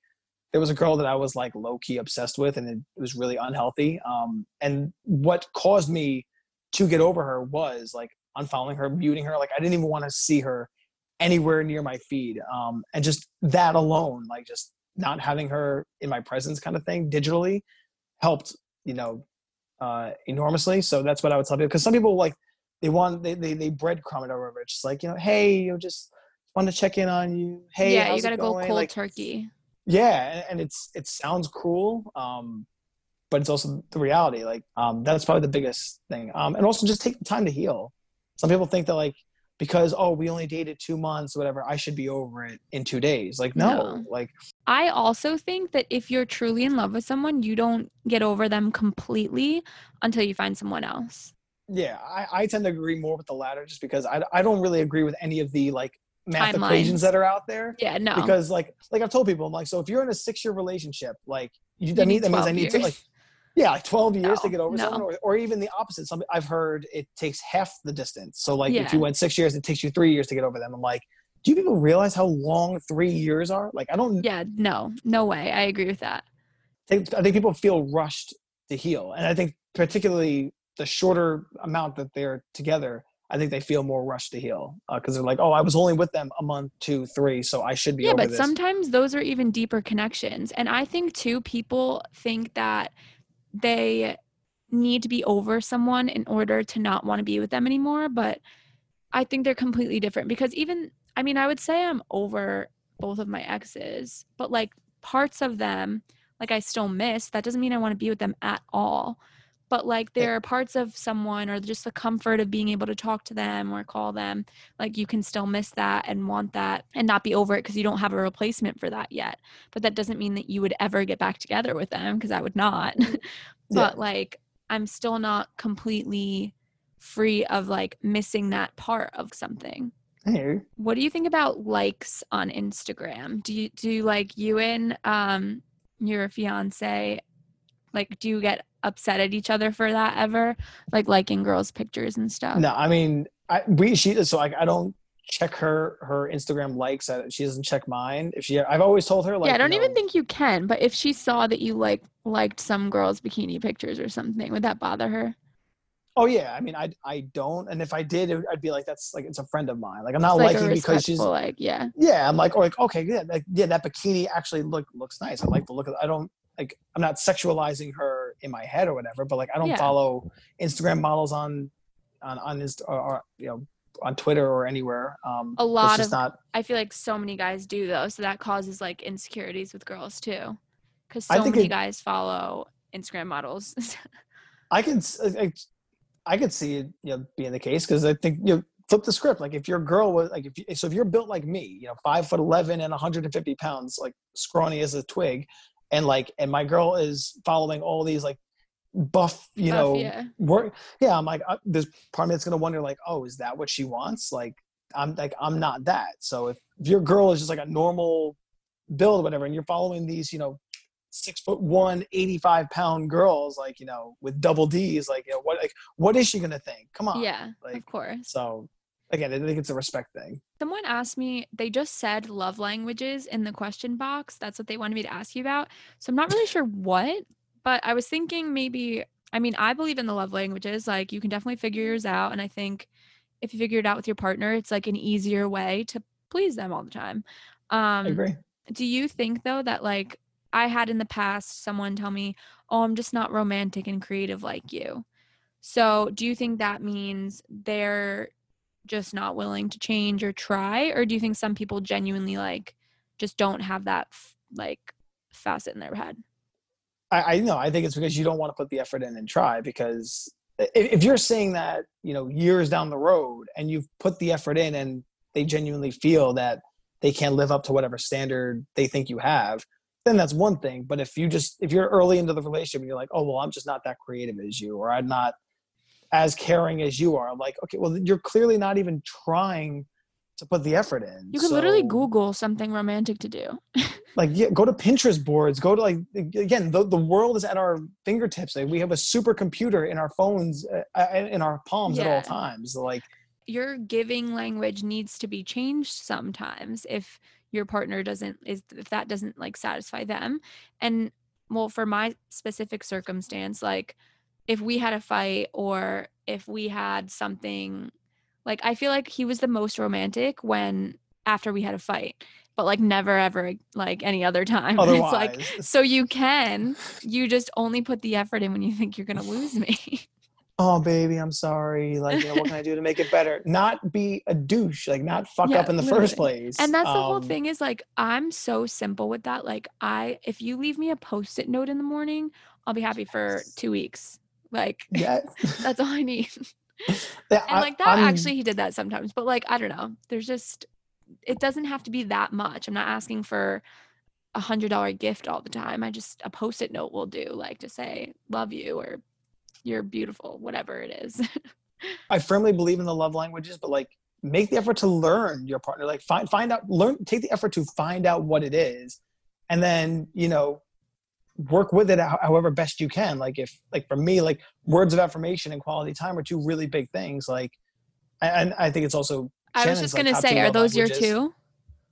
there was a girl that I was like low key obsessed with, and it was really unhealthy. Um, and what caused me to get over her was like unfollowing her, muting her. Like I didn't even want to see her anywhere near my feed. Um, and just that alone, like just not having her in my presence, kind of thing, digitally, helped. You know, uh, enormously. So that's what I would tell people. Because some people like they want they they they breadcrumb it over. It's just like you know, hey, you know, just want to check in on you. Hey, yeah, you got to go cold Like, turkey. yeah and, and it's it sounds cruel um but it's also the reality like um that's probably the biggest thing um and also just take the time to heal some people think that like because oh we only dated two months whatever i should be over it in two days like no, No. like I also think that if you're truly in love with someone, you don't get over them completely until you find someone else. yeah i, I tend to agree more with the latter just because I, I don't really agree with any of the like math equations that are out there Yeah, no. because like like i've told people i'm like so if you're in a six year relationship like you, You that, need that means i 12 need to like yeah like 12 years to get over no. someone or, or even the opposite. Some i've heard it takes half the distance. So like if you went six years it takes you three years to get over them. I'm like do you people realize how long three years are? Like i don't yeah, no, no way. I agree with that. think i think people feel rushed to heal. And i think particularly the shorter amount that they're together i think they feel more rushed to heal uh, because they're like oh i was only with them a month two three so i should be yeah but this. sometimes those are even deeper connections. And i think too people think that they need to be over someone in order to not want to be with them anymore but i think they're completely different because even i mean i would say i'm over both of my exes but like parts of them like i still miss that doesn't mean i want to be with them at all but like there are parts of someone or just the comfort of being able to talk to them or call them like you can still miss that and want that and not be over it because you don't have a replacement for that yet but that doesn't mean that you would ever get back together with them because i would not. But like i'm still not completely free of like missing that part of something. What do you think about likes on instagram? Do you do like you and um your fiance like do you get upset at each other for that ever like liking girls pictures and stuff No, I mean, I we she so like I don't check her her Instagram likes. I, she doesn't check mine. If she, I've always told her like. yeah, I don't you even know, think you can. But if she saw that you like liked some girls' bikini pictures or something, would that bother her? Oh yeah, I mean, I I don't, and if I did, it, I'd be like, that's like it's a friend of mine. Like I'm not It's like liking because she's like yeah. yeah. I'm like, or like okay, yeah, like, yeah, that bikini actually look looks nice. I like the look of. I don't like. I'm not sexualizing her in my head or whatever, but like I don't Yeah. follow Instagram models on on on Inst- or, or you know on Twitter or anywhere. Um, A lot just of not. I feel like so many guys do though, so that causes like insecurities with girls too, because so many it- guys follow Instagram models. I can I, I could see it you know being the case because I think you know, flip the script. Like if your girl was like if you, so if you're built like me, you know, five foot eleven and 150 pounds, like scrawny as a twig, and like and my girl is following all these like buff, you Buff, know, yeah. work. Yeah, I'm like uh, there's part of me that's gonna wonder like, oh, is that what she wants? Like I'm like I'm not that. So if, if your girl is just like a normal build whatever, and you're following these, you know, six foot one, 85 pound girls, like, you know, with double D's, like, you know, what, like, what is she going to think? Come on. yeah, Like, of course. so again, I think it's a respect thing. Someone asked me, they just said love languages in the question box. That's what they wanted me to ask you about. So I'm not really sure what, but I was thinking maybe, I mean, I believe in the love languages. Like you can definitely figure yours out. And I think if you figure it out with your partner, it's like an easier way to please them all the time. I Um, agree. do you think though that like I had in the past someone tell me, "Oh, I'm just not romantic and creative like you." So, do you think that means they're just not willing to change or try or do you think some people genuinely like just don't have that like facet in their head? I, I know. I think it's because you don't want to put the effort in and try because if, if you're saying that, you know, years down the road and you've put the effort in and they genuinely feel that they can't live up to whatever standard they think you have, then that's one thing. But if you just, if you're early into the relationship and you're like, oh, well, I'm just not that creative as you, or I'm not as caring as you are, I'm like, okay, well, you're clearly not even trying to put the effort in. You could literally Google something romantic to do. like yeah, go to pinterest boards go to like again the, the world is at our fingertips like we have a supercomputer in our phones uh, uh, in our palms at all times like Your giving language needs to be changed sometimes if your partner doesn't is if that doesn't like satisfy them. And well, for my specific circumstance, like if we had a fight or if we had something like I feel like he was the most romantic when after we had a fight, but like never ever like any other time. It's otherwise like so you can, you just only put the effort in when you think you're gonna lose me. oh baby i'm sorry like you know what can i do to make it better not be a douche like not fuck Yeah, up in the first place And that's the whole Um, thing is like I'm so simple with that. Like I if you leave me a post-it note in the morning, I'll be happy for 2 weeks. Like yeah that's all I need. Yeah, And like that I'm- actually he did that sometimes, but like I don't know. There's just it doesn't have to be that much. I'm not asking for a hundred dollar gift all the time. I just a post-it note will do, like to say love you or you're beautiful, whatever it is. I firmly believe in the love languages, but like make the effort to learn your partner. Like find find out learn take the effort to find out what it is, and then you know work with it however best you can. Like if like for me, like words of affirmation and quality time are two really big things. Like and I think it's also I was Shannon's, just like, gonna top say, are those your two?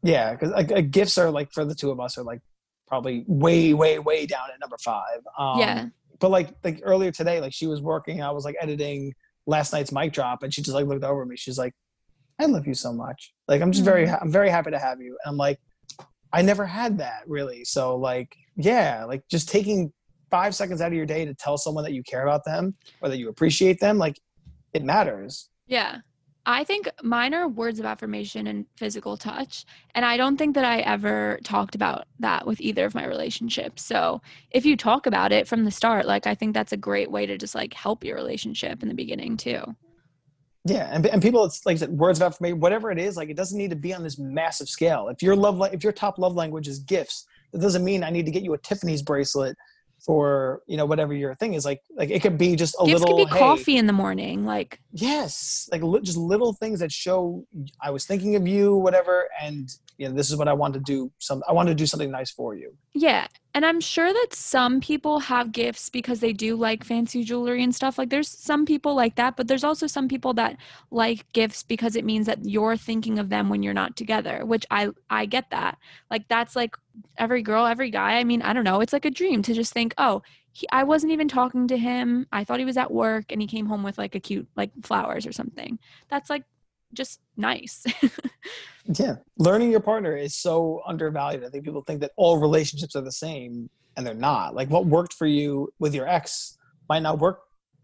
yeah because like, like gifts are like for the two of us are like probably way way way down at number five. Um, yeah. but like like earlier today, like she was working, I was like editing last night's mic drop, and she just like looked over at me. She's like, "I love you so much. Like I'm just very Mhm. ha- I'm very happy to have you." And I'm like, I never had that really. So like yeah, like just taking five seconds out of your day to tell someone that you care about them or that you appreciate them, like it matters. Yeah. I think mine are words of affirmation and physical touch. And I don't think that I ever talked about that with either of my relationships. So if you talk about it from the start, like I think that's a great way to just like help your relationship in the beginning too. Yeah, and, and people, it's like words of affirmation, whatever it is, like it doesn't need to be on this massive scale. If your love, if your top love language is gifts, that doesn't mean I need to get you a Tiffany's bracelet for you know whatever your thing is. Like, like it could be just a Gifts little could be hey, coffee in the morning. Like, Yes, like li- just little things that show I was thinking of you, whatever, and you know this is what I want to do. Some I want to do something nice for you. yeah. And I'm sure that some people have gifts because they do like fancy jewelry and stuff. Like, there's some people like that, but there's also some people that like gifts because it means that you're thinking of them when you're not together, which I I get that. Like that's like every girl, every guy. I mean, I don't know. It's like a dream to just think, "Oh, he, I wasn't even talking to him. I thought he was at work and he came home with like a cute like flowers or something. That's like just nice. yeah. Learning your partner is so undervalued. I think people think that all relationships are the same and they're not. Like what worked for you with your ex might not work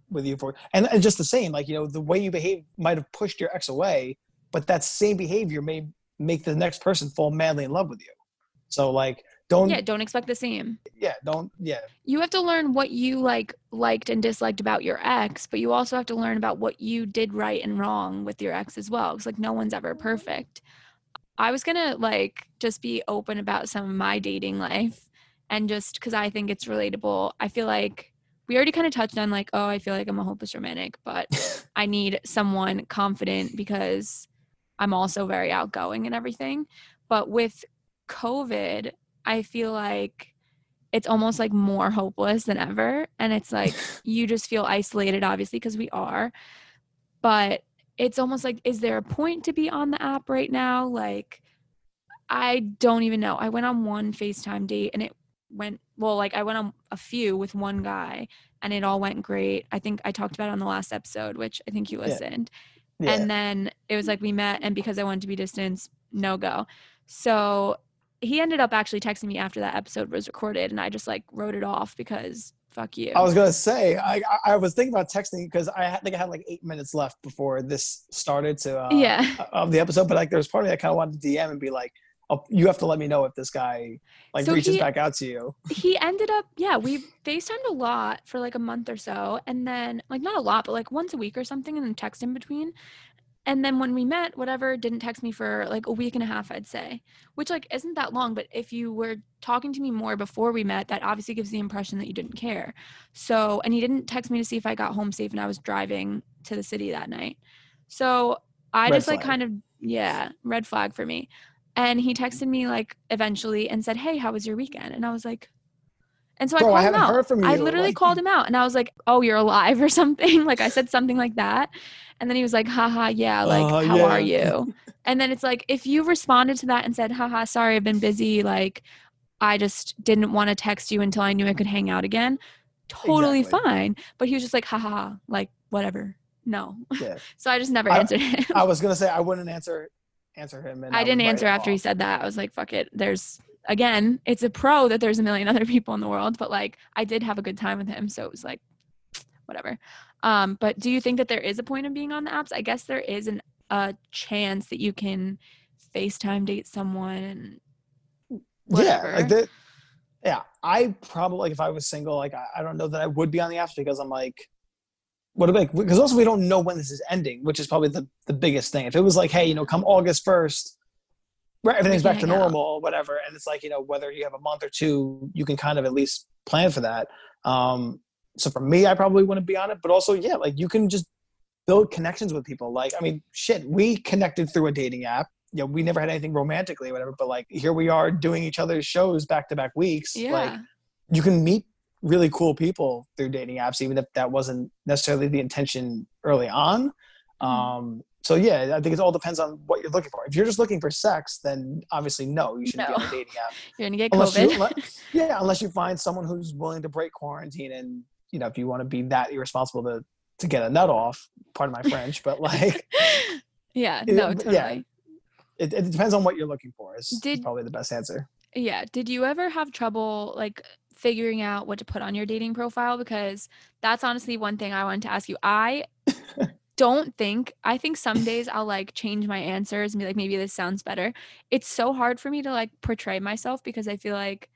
with you for and, and just the same, like, you know, the way you behave might have pushed your ex away, but that same behavior may make the next person fall madly in love with you. So like don't yeah don't expect the same. Yeah don't yeah. You have to learn what you like liked and disliked about your ex but you also have to learn about what you did right and wrong with your ex as well because like no one's ever perfect. I was gonna like just be open about some of my dating life and just because i think it's relatable. I feel like we already kind of touched on like oh i feel like i'm a hopeless romantic but i need someone confident because i'm also very outgoing and everything. But with covid I feel like it's almost like more hopeless than ever. And it's like you just feel isolated, obviously, because we are. But it's almost like, is there a point to be on the app right now? Like, I don't even know. I went on one FaceTime date and it went, well, like I went on a few with one guy and it all went great. I think I talked about it on the last episode, which I think you listened. Yeah. Yeah. And then it was like we met, and because I wanted to be distance, no go. So he ended up actually texting me after that episode was recorded and I just like wrote it off because fuck you. I was gonna say I I was thinking about texting because I think I had like eight minutes left before this started to uh, yeah of the episode, but like there was part of me that kind of wanted to DM and be like, oh, you have to let me know if this guy like so reaches he, back out to you. He ended up yeah we Facetimed a lot for like a month or so, and then like not a lot, but like once a week or something, and then text in between and then when we met whatever didn't text me for like a week and a half i'd say which like isn't that long but if you were talking to me more before we met that obviously gives the impression that you didn't care. So and he didn't text me to see if i got home safe and i was driving to the city that night. So i red just flag. like kind of yeah red flag for me. And he texted me like eventually and said hey how was your weekend? And i was like and so Bro, I called I him out. I literally like, called him out and I was like, "Oh, you're alive" or something. like I said something like that. And then he was like, haha, yeah, like, uh, how yeah. are you? and then it's like, if you responded to that and said, haha, sorry, I've been busy, like, I just didn't want to text you until I knew I could hang out again, totally exactly. fine. But he was just like, haha, like, whatever. No. Yeah. so I just never answered him. I was going to say, I wouldn't answer answer him. And I, I didn't answer after off. he said that. I was like, fuck it. There's, again, it's a pro that there's a million other people in the world, but like, I did have a good time with him. So it was like, whatever. Um, but do you think that there is a point of being on the apps? I guess there is an, a chance that you can FaceTime date someone. Whatever. Yeah, like that. Yeah, I probably like if I was single, like I, I don't know that I would be on the apps because I'm like, what about because also we don't know when this is ending, which is probably the the biggest thing. If it was like, hey, you know, come August first, right, everything's back to normal, out. whatever, and it's like you know whether you have a month or two, you can kind of at least plan for that. Um, so for me, I probably wouldn't be on it. But also, yeah, like you can just build connections with people. Like, I mean, shit, we connected through a dating app. You know, we never had anything romantically or whatever, but like here we are doing each other's shows back to back weeks. Yeah. Like you can meet really cool people through dating apps, even if that wasn't necessarily the intention early on. Mm-hmm. Um, so yeah, I think it all depends on what you're looking for. If you're just looking for sex, then obviously no, you shouldn't no. be on a dating app. you're gonna get unless COVID. You, unless, yeah, unless you find someone who's willing to break quarantine and you know if you want to be that irresponsible to to get a nut off pardon my french but like yeah no totally. yeah it, it, depends on what you're looking for is, Did, is probably the best answer yeah did you ever have trouble like figuring out what to put on your dating profile because that's honestly one thing i wanted to ask you i don't think i think some days i'll like change my answers and be like maybe this sounds better it's so hard for me to like portray myself because i feel like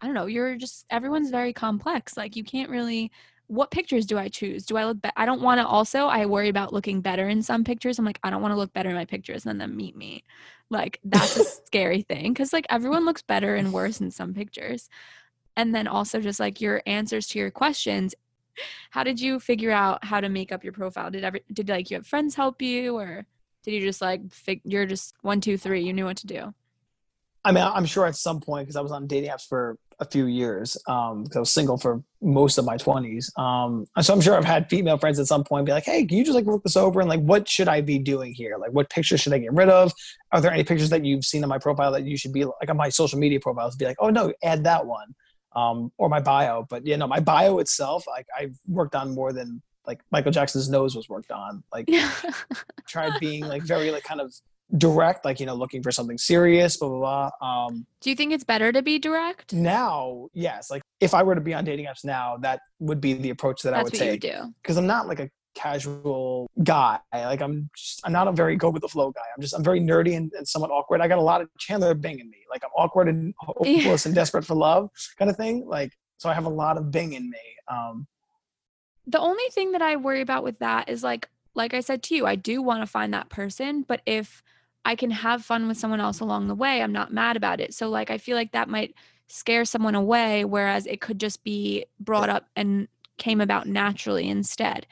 I don't know, you're just everyone's very complex. Like you can't really what pictures do I choose? Do I look be- I don't want to also I worry about looking better in some pictures. I'm like I don't want to look better in my pictures and then meet me. Like that's a scary thing cuz like everyone looks better and worse in some pictures. And then also just like your answers to your questions. How did you figure out how to make up your profile? Did ever did like you have friends help you or did you just like fig- you're just one two three you knew what to do? I mean, I'm sure at some point because I was on dating apps for a few years um, because I was single for most of my 20s. Um, so I'm sure I've had female friends at some point be like, "Hey, can you just like look this over and like what should I be doing here? Like, what pictures should I get rid of? Are there any pictures that you've seen on my profile that you should be like on my social media profiles? Be like, oh no, add that one." Um, or my bio. But you know, my bio itself, like I've worked on more than like Michael Jackson's nose was worked on. Like tried being like very like kind of direct, like you know, looking for something serious, blah blah blah. Um, Do you think it's better to be direct? now, yes, like if I were to be on dating apps now, that would be the approach that I That's would what you take do. because I'm not like a casual guy. Like I'm just, I'm not a very go with the flow guy. I'm just I'm very nerdy and, and somewhat awkward. I got a lot of Chandler Bing in me. Like I'm awkward and hopeless and desperate for love kind of thing. Like so I have a lot of Bing in me. Um, The only thing that I worry about with that is like like I said to you, I do want to find that person, but if I can have fun with someone else along the way, I'm not mad about it. So like I feel like that might scare someone away whereas it could just be brought up and came about naturally instead.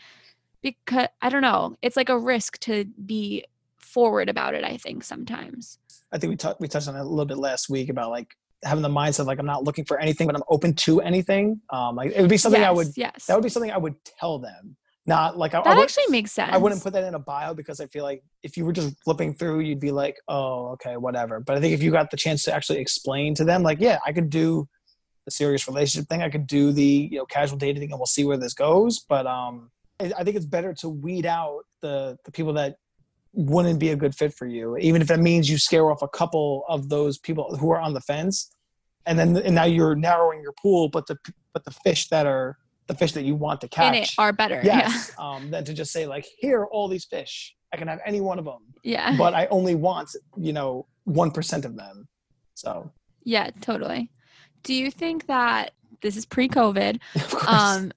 Because I don't know, it's like a risk to be forward about it, I think sometimes. I think we talked we touched on it a little bit last week about like having the mindset like I'm not looking for anything, but I'm open to anything. Um, like it would be something yes, I would yes. that would be something I would tell them. Not like I, I would- actually makes sense. I wouldn't put that in a bio because I feel like if you were just flipping through, you'd be like, oh, okay, whatever. But I think if you got the chance to actually explain to them, like, yeah, I could do the serious relationship thing, I could do the you know casual dating thing, and we'll see where this goes. But um, I think it's better to weed out the the people that wouldn't be a good fit for you, even if that means you scare off a couple of those people who are on the fence, and then and now you're narrowing your pool, but the but the fish that are the fish that you want to catch in it are better. yes um than to just say like here are all these fish i can have any one of them Yeah. Yeah. but i only want you know 1% of them so Yeah, totally. Do you think that this is pre-COVID? of course Um,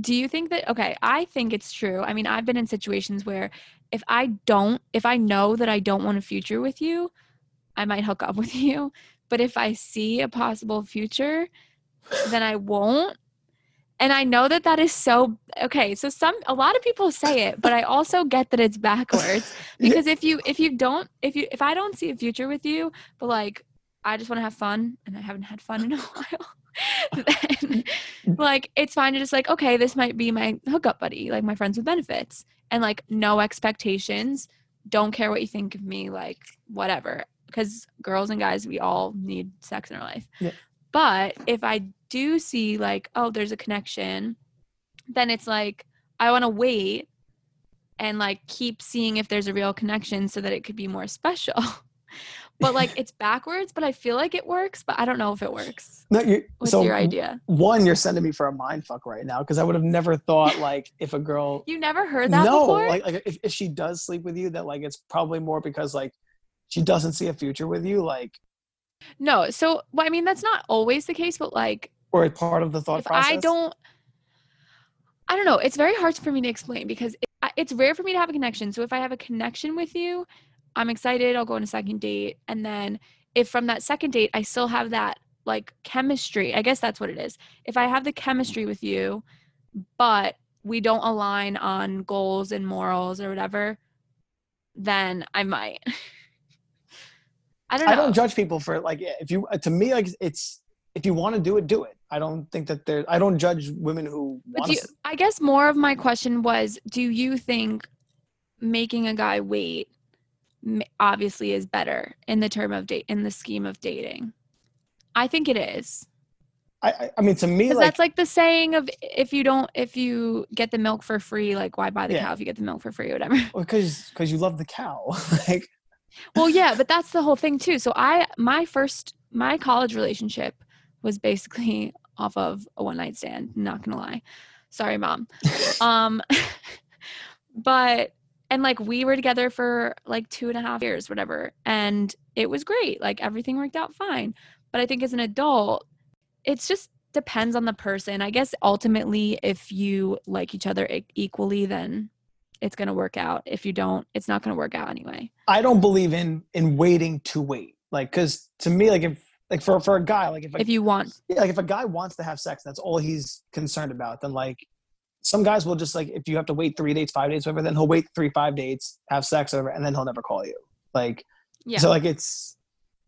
do you think that okay, I think it's true. I mean, I've been in situations where if I don't, if I know that I don't want a future with you, I might hook up with you. But if I see a possible future, then I won't. And I know that that is so okay. So some a lot of people say it, but I also get that it's backwards because if you if you don't if you if I don't see a future with you, but like I just want to have fun and I haven't had fun in a while, then like it's fine to just like okay, this might be my hookup buddy, like my friends with benefits, and like no expectations. Don't care what you think of me, like whatever. Because girls and guys, we all need sex in our life. Yeah. But if I do see like, oh, there's a connection, then it's like I want to wait and like keep seeing if there's a real connection so that it could be more special. but like it's backwards, but I feel like it works, but I don't know if it works. no, you, What's so your idea? one you're sending me for a mind fuck right now because i would have never thought like if a girl You never heard that no before? like, like if, if she does sleep with you that like it's probably more because like she doesn't see a future with you like no. So well, I mean that's not always the case, but like or it's part of the thought process I don't I don't know, it's very hard for me to explain because it, it's rare for me to have a connection. So if I have a connection with you, I'm excited, I'll go on a second date and then if from that second date I still have that like chemistry, I guess that's what it is. If I have the chemistry with you, but we don't align on goals and morals or whatever, then I might. I don't know. I don't judge people for like eh, if you to me like it's if you want to do it, do it. I don't think that there. I don't judge women who But you, to. I guess more of my question was do you think making a guy wait obviously is better in the term of date in the scheme of dating? I think it is. I, I, I mean, to me, like that's like the saying of if you don't if you get the milk for free, like why buy the Yeah. cow if you get the milk for free or whatever. because because you love the cow. like well, yeah, but that's the whole thing too. So I my first my college relationship was basically off of a one night stand, not gonna lie. Sorry, mom. um but and like we were together for like two and a half years whatever and it was great like everything worked out fine but i think as an adult it's just depends on the person i guess ultimately if you like each other equally then it's going to work out if you don't it's not going to work out anyway I don't believe in in waiting to wait. Like because to me, like if like for for a guy, like if a, if you want yeah, like if a guy wants to have sex, that's all he's concerned about. Then like some guys will just like if you have to wait three dates, five dates, whatever, then he'll wait three, five dates, have sex, whatever, and then he'll never call you. Like yeah so, like it's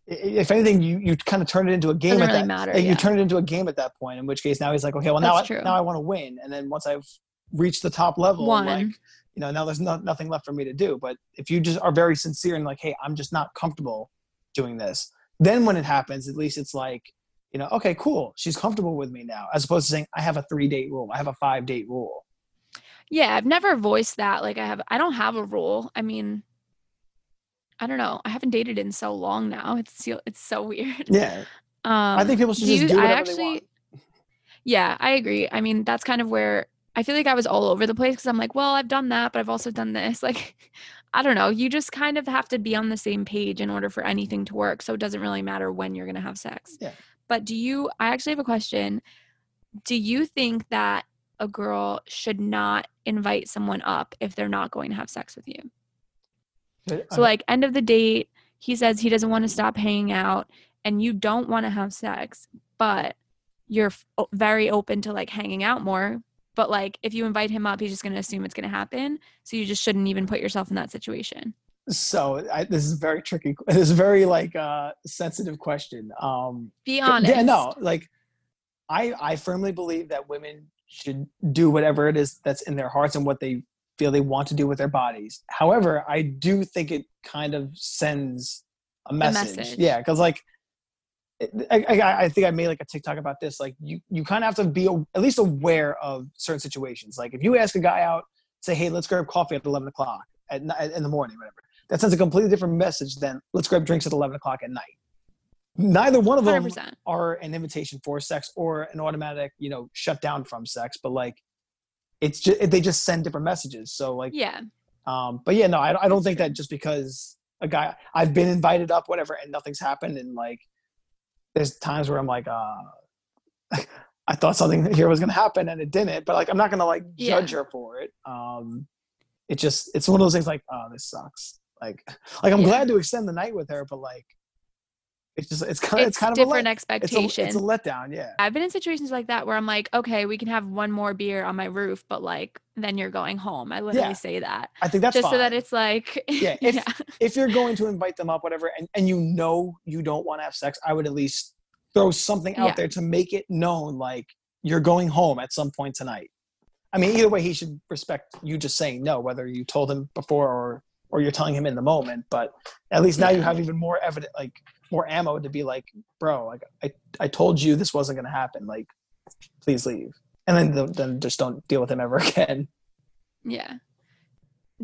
if anything, you you kind of turn it into a game. Doesn't at really that, matter, like, yeah. You turn it into a game at that point. In which case, now he's like, okay, well now That's I, true. now I want to win, and then once I've reached the top level, One. like you know now there's not, nothing left for me to do. But if you just are very sincere and like, hey, I'm just not comfortable doing this, then when it happens, at least it's like you know, okay, cool, she's comfortable with me now, as opposed to saying I have a three date rule, I have a five date rule. Yeah, I've never voiced that. Like I have I don't have a rule. I mean, I don't know. I haven't dated in so long now. It's it's so weird. Yeah. Um, I think people should just you- do I actually, they want. Yeah, I agree. I mean, that's kind of where I feel like I was all over the place because I'm like, well, I've done that, but I've also done this. Like, I don't know. You just kind of have to be on the same page in order for anything to work. So it doesn't really matter when you're going to have sex. Yeah. But do you, I actually have a question. Do you think that a girl should not invite someone up if they're not going to have sex with you? So, like, end of the date, he says he doesn't want to stop hanging out and you don't want to have sex, but you're f- very open to like hanging out more. But like, if you invite him up, he's just going to assume it's going to happen. So, you just shouldn't even put yourself in that situation. So I, this is very tricky. This is very like uh, sensitive question. Um, Be honest. Yeah, no, like I I firmly believe that women should do whatever it is that's in their hearts and what they feel they want to do with their bodies. However, I do think it kind of sends a message. message. Yeah, because like I, I, I think I made like a TikTok about this. Like you you kind of have to be a- at least aware of certain situations. Like if you ask a guy out, say, hey, let's grab coffee at eleven o'clock at in the morning, whatever. That sends a completely different message than let's grab drinks at eleven o'clock at night. Neither one of them 100%. are an invitation for sex or an automatic, you know, shut down from sex, but like it's just they just send different messages. So like, Yeah. um, but yeah, no, I, I don't That's think true. that just because a guy I've been invited up, whatever, and nothing's happened, and like there's times where I'm like, uh, I thought something here was gonna happen and it didn't, but like I'm not gonna like judge her for it. Um, it just it's one of those things like, oh, this sucks. Like, like I'm Yeah. glad to extend the night with her, but like. It's just it's kind of It's, it's, kind of a different let, expectations. it's a, it's a letdown, yeah. I've been in situations like that where I'm like, okay, we can have one more beer on my roof, but like, then you're going home. I literally Yeah. say that I think that's just fine. so that it's like, Yeah, if- if you're going to invite them up, whatever, and, and you know you don't want to have sex, I would at least throw something out Yeah. there to make it known like you're going home at some point tonight. I mean, either way, he should respect you just saying no, whether you told him before or or you're telling him in the moment. But at least now you have even more evidence like more ammo to be like, bro, like I, I told you this wasn't gonna happen. Like, please leave, and then the, then just don't deal with him ever again. Yeah.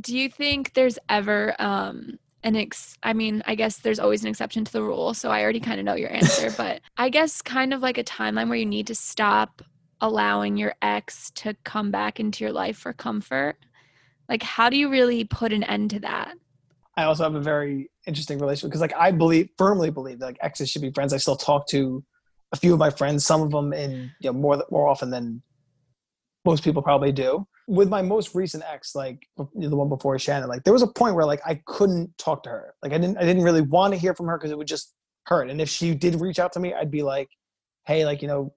Do you think there's ever um an ex I mean, I guess there's always an exception to the rule, so I already kind of know your answer, but I guess kind of like a timeline where you need to stop allowing your ex to come back into your life for comfort. Like how do you really put an end to that? I also have a very interesting relationship because like I believe firmly believe that like exes should be friends. I still talk to a few of my friends, some of them in you know more more often than most people probably do. With my most recent ex, like the one before Shannon, like there was a point where like I couldn't talk to her. Like I didn't I didn't really want to hear from her because it would just hurt. And if she did reach out to me, I'd be like, hey, like you know,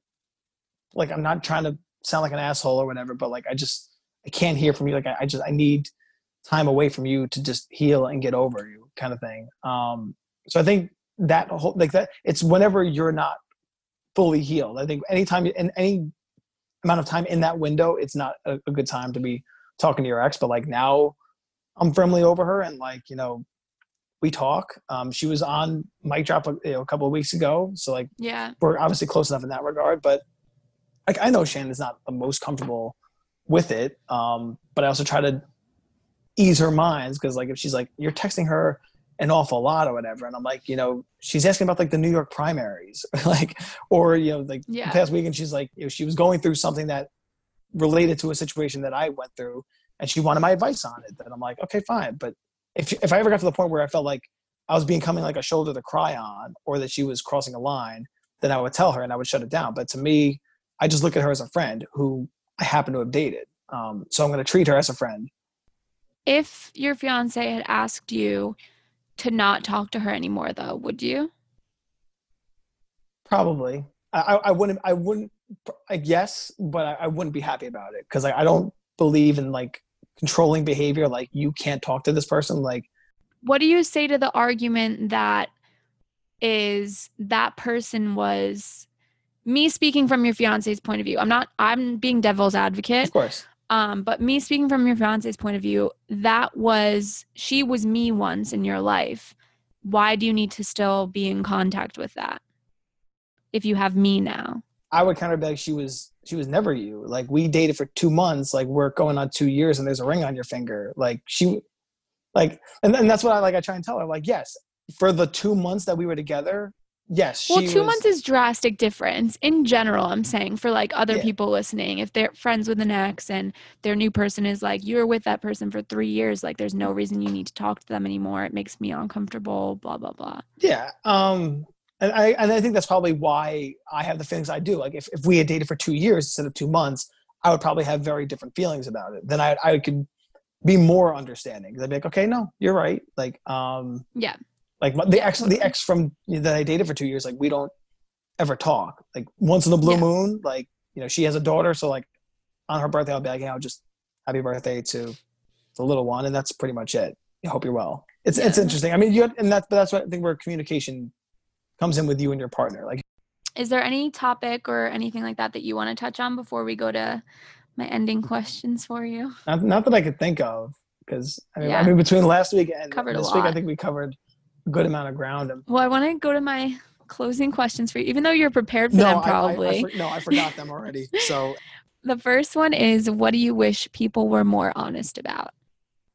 like I'm not trying to sound like an asshole or whatever, but like I just I can't hear from you. Like I, I just I need time away from you to just heal and get over you kind of thing um so i think that whole like that it's whenever you're not fully healed i think anytime in any amount of time in that window it's not a, a good time to be talking to your ex but like now i'm firmly over her and like you know we talk um she was on mic drop you know, a couple of weeks ago so like Yeah. we're obviously close enough in that regard but like i know shannon's not the most comfortable with it um but i also try to ease her minds because like if she's like you're texting her an awful lot or whatever and i'm like you know she's asking about like the new york primaries like or you know like Yeah. the past week and she's like you know, she was going through something that related to a situation that i went through and she wanted my advice on it then i'm like okay fine but if, if i ever got to the point where i felt like i was becoming like a shoulder to cry on or that she was crossing a line then i would tell her and i would shut it down but to me i just look at her as a friend who i happen to have dated um, so i'm going to treat her as a friend If your fiance had asked you to not talk to her anymore though, would you? Probably. I, I wouldn't. I wouldn't. I guess, but I, I wouldn't be happy about it because I, I don't believe in like controlling behavior. Like you can't talk to this person. Like what do you say to the argument that is that person was me speaking from your fiance's point of view i'm not i'm being devil's advocate of course, um but me speaking from your fiance's point of view that was she was me once in your life why do you need to still be in contact with that if you have me now? I would kind of like she was she was never you. Like we dated for two months, like we're going on two years and there's a ring on your finger. Like she like and, and that's what I like I try and tell her. Like, yes, for the two months that we were together, yes. Well, two was, months is drastic difference in general. I'm saying for like other Yeah. people listening, if they're friends with an ex and their new person is like, you were with that person for three years, like there's no reason you need to talk to them anymore. It makes me uncomfortable. Blah blah blah. Yeah. Um and I and I think that's probably why I have the feelings I do. Like if, if we had dated for two years instead of two months, I would probably have very different feelings about it. Then I I could be more understanding. I'd be like, okay, no, you're right. Like um Yeah. Like the ex the ex from that I dated for two years, like we don't ever talk. Like once in the blue Yeah. moon, like you know, she has a daughter, so like on her birthday I'll be like, yeah, I'll just happy birthday to the little one, and that's pretty much it. I hope you're well. It's it's interesting. I mean, you and that but that's what I think where communication comes in with you and your partner. Like Is there any topic or anything like that that you want to touch on before we go to my ending questions for you? not, not that I could think of, because I mean, Yeah. I mean between last week and Covered this week, I think we covered a good amount of ground. Well, I want to go to my closing questions for you, even though you're prepared for them I- I- I probably. for- no, I forgot them already. So the first one is what do you wish people were more honest about?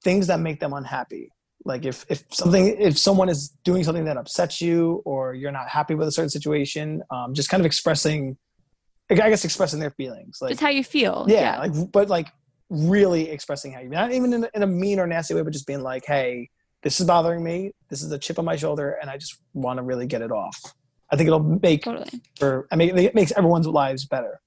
things that make them unhappy. Like if if something if someone is doing something that upsets you or you're not happy with a certain situation, um, just kind of expressing, I guess expressing their feelings. Like Just how you feel. yeah, like but like really expressing how you not even in in a mean or nasty way, but just being like, hey, this is bothering me. This is a chip on my shoulder, and I just want to really get it off. I think it'll make totally. for I mean it makes everyone's lives better.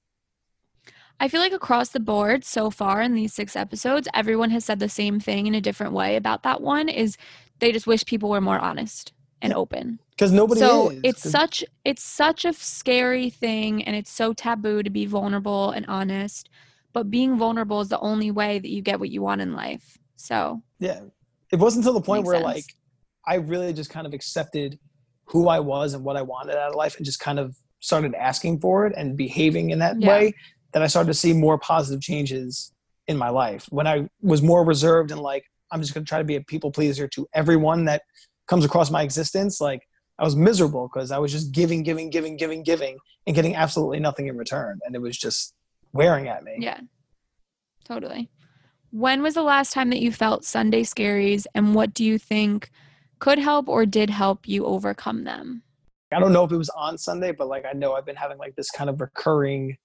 I feel like across the board so far in these six episodes, everyone has said the same thing in a different way about that one is they just wish people were more honest and open. Because nobody so is. it's such it's such a scary thing and it's so taboo to be vulnerable and honest. But being vulnerable is the only way that you get what you want in life. So yeah it wasn't until the point Makes where sense. like i really just kind of accepted who i was and what i wanted out of life and just kind of started asking for it and behaving in that Yeah. way that i started to see more positive changes in my life when i was more reserved and like i'm just going to try to be a people pleaser to everyone that comes across my existence like i was miserable because i was just giving giving giving giving giving and getting absolutely nothing in return and it was just wearing at me yeah. Totally. When was the last time that you felt Sunday scaries and what do you think could help or did help you overcome them? I don't know if it was on Sunday, but like I know I've been having like this kind of recurring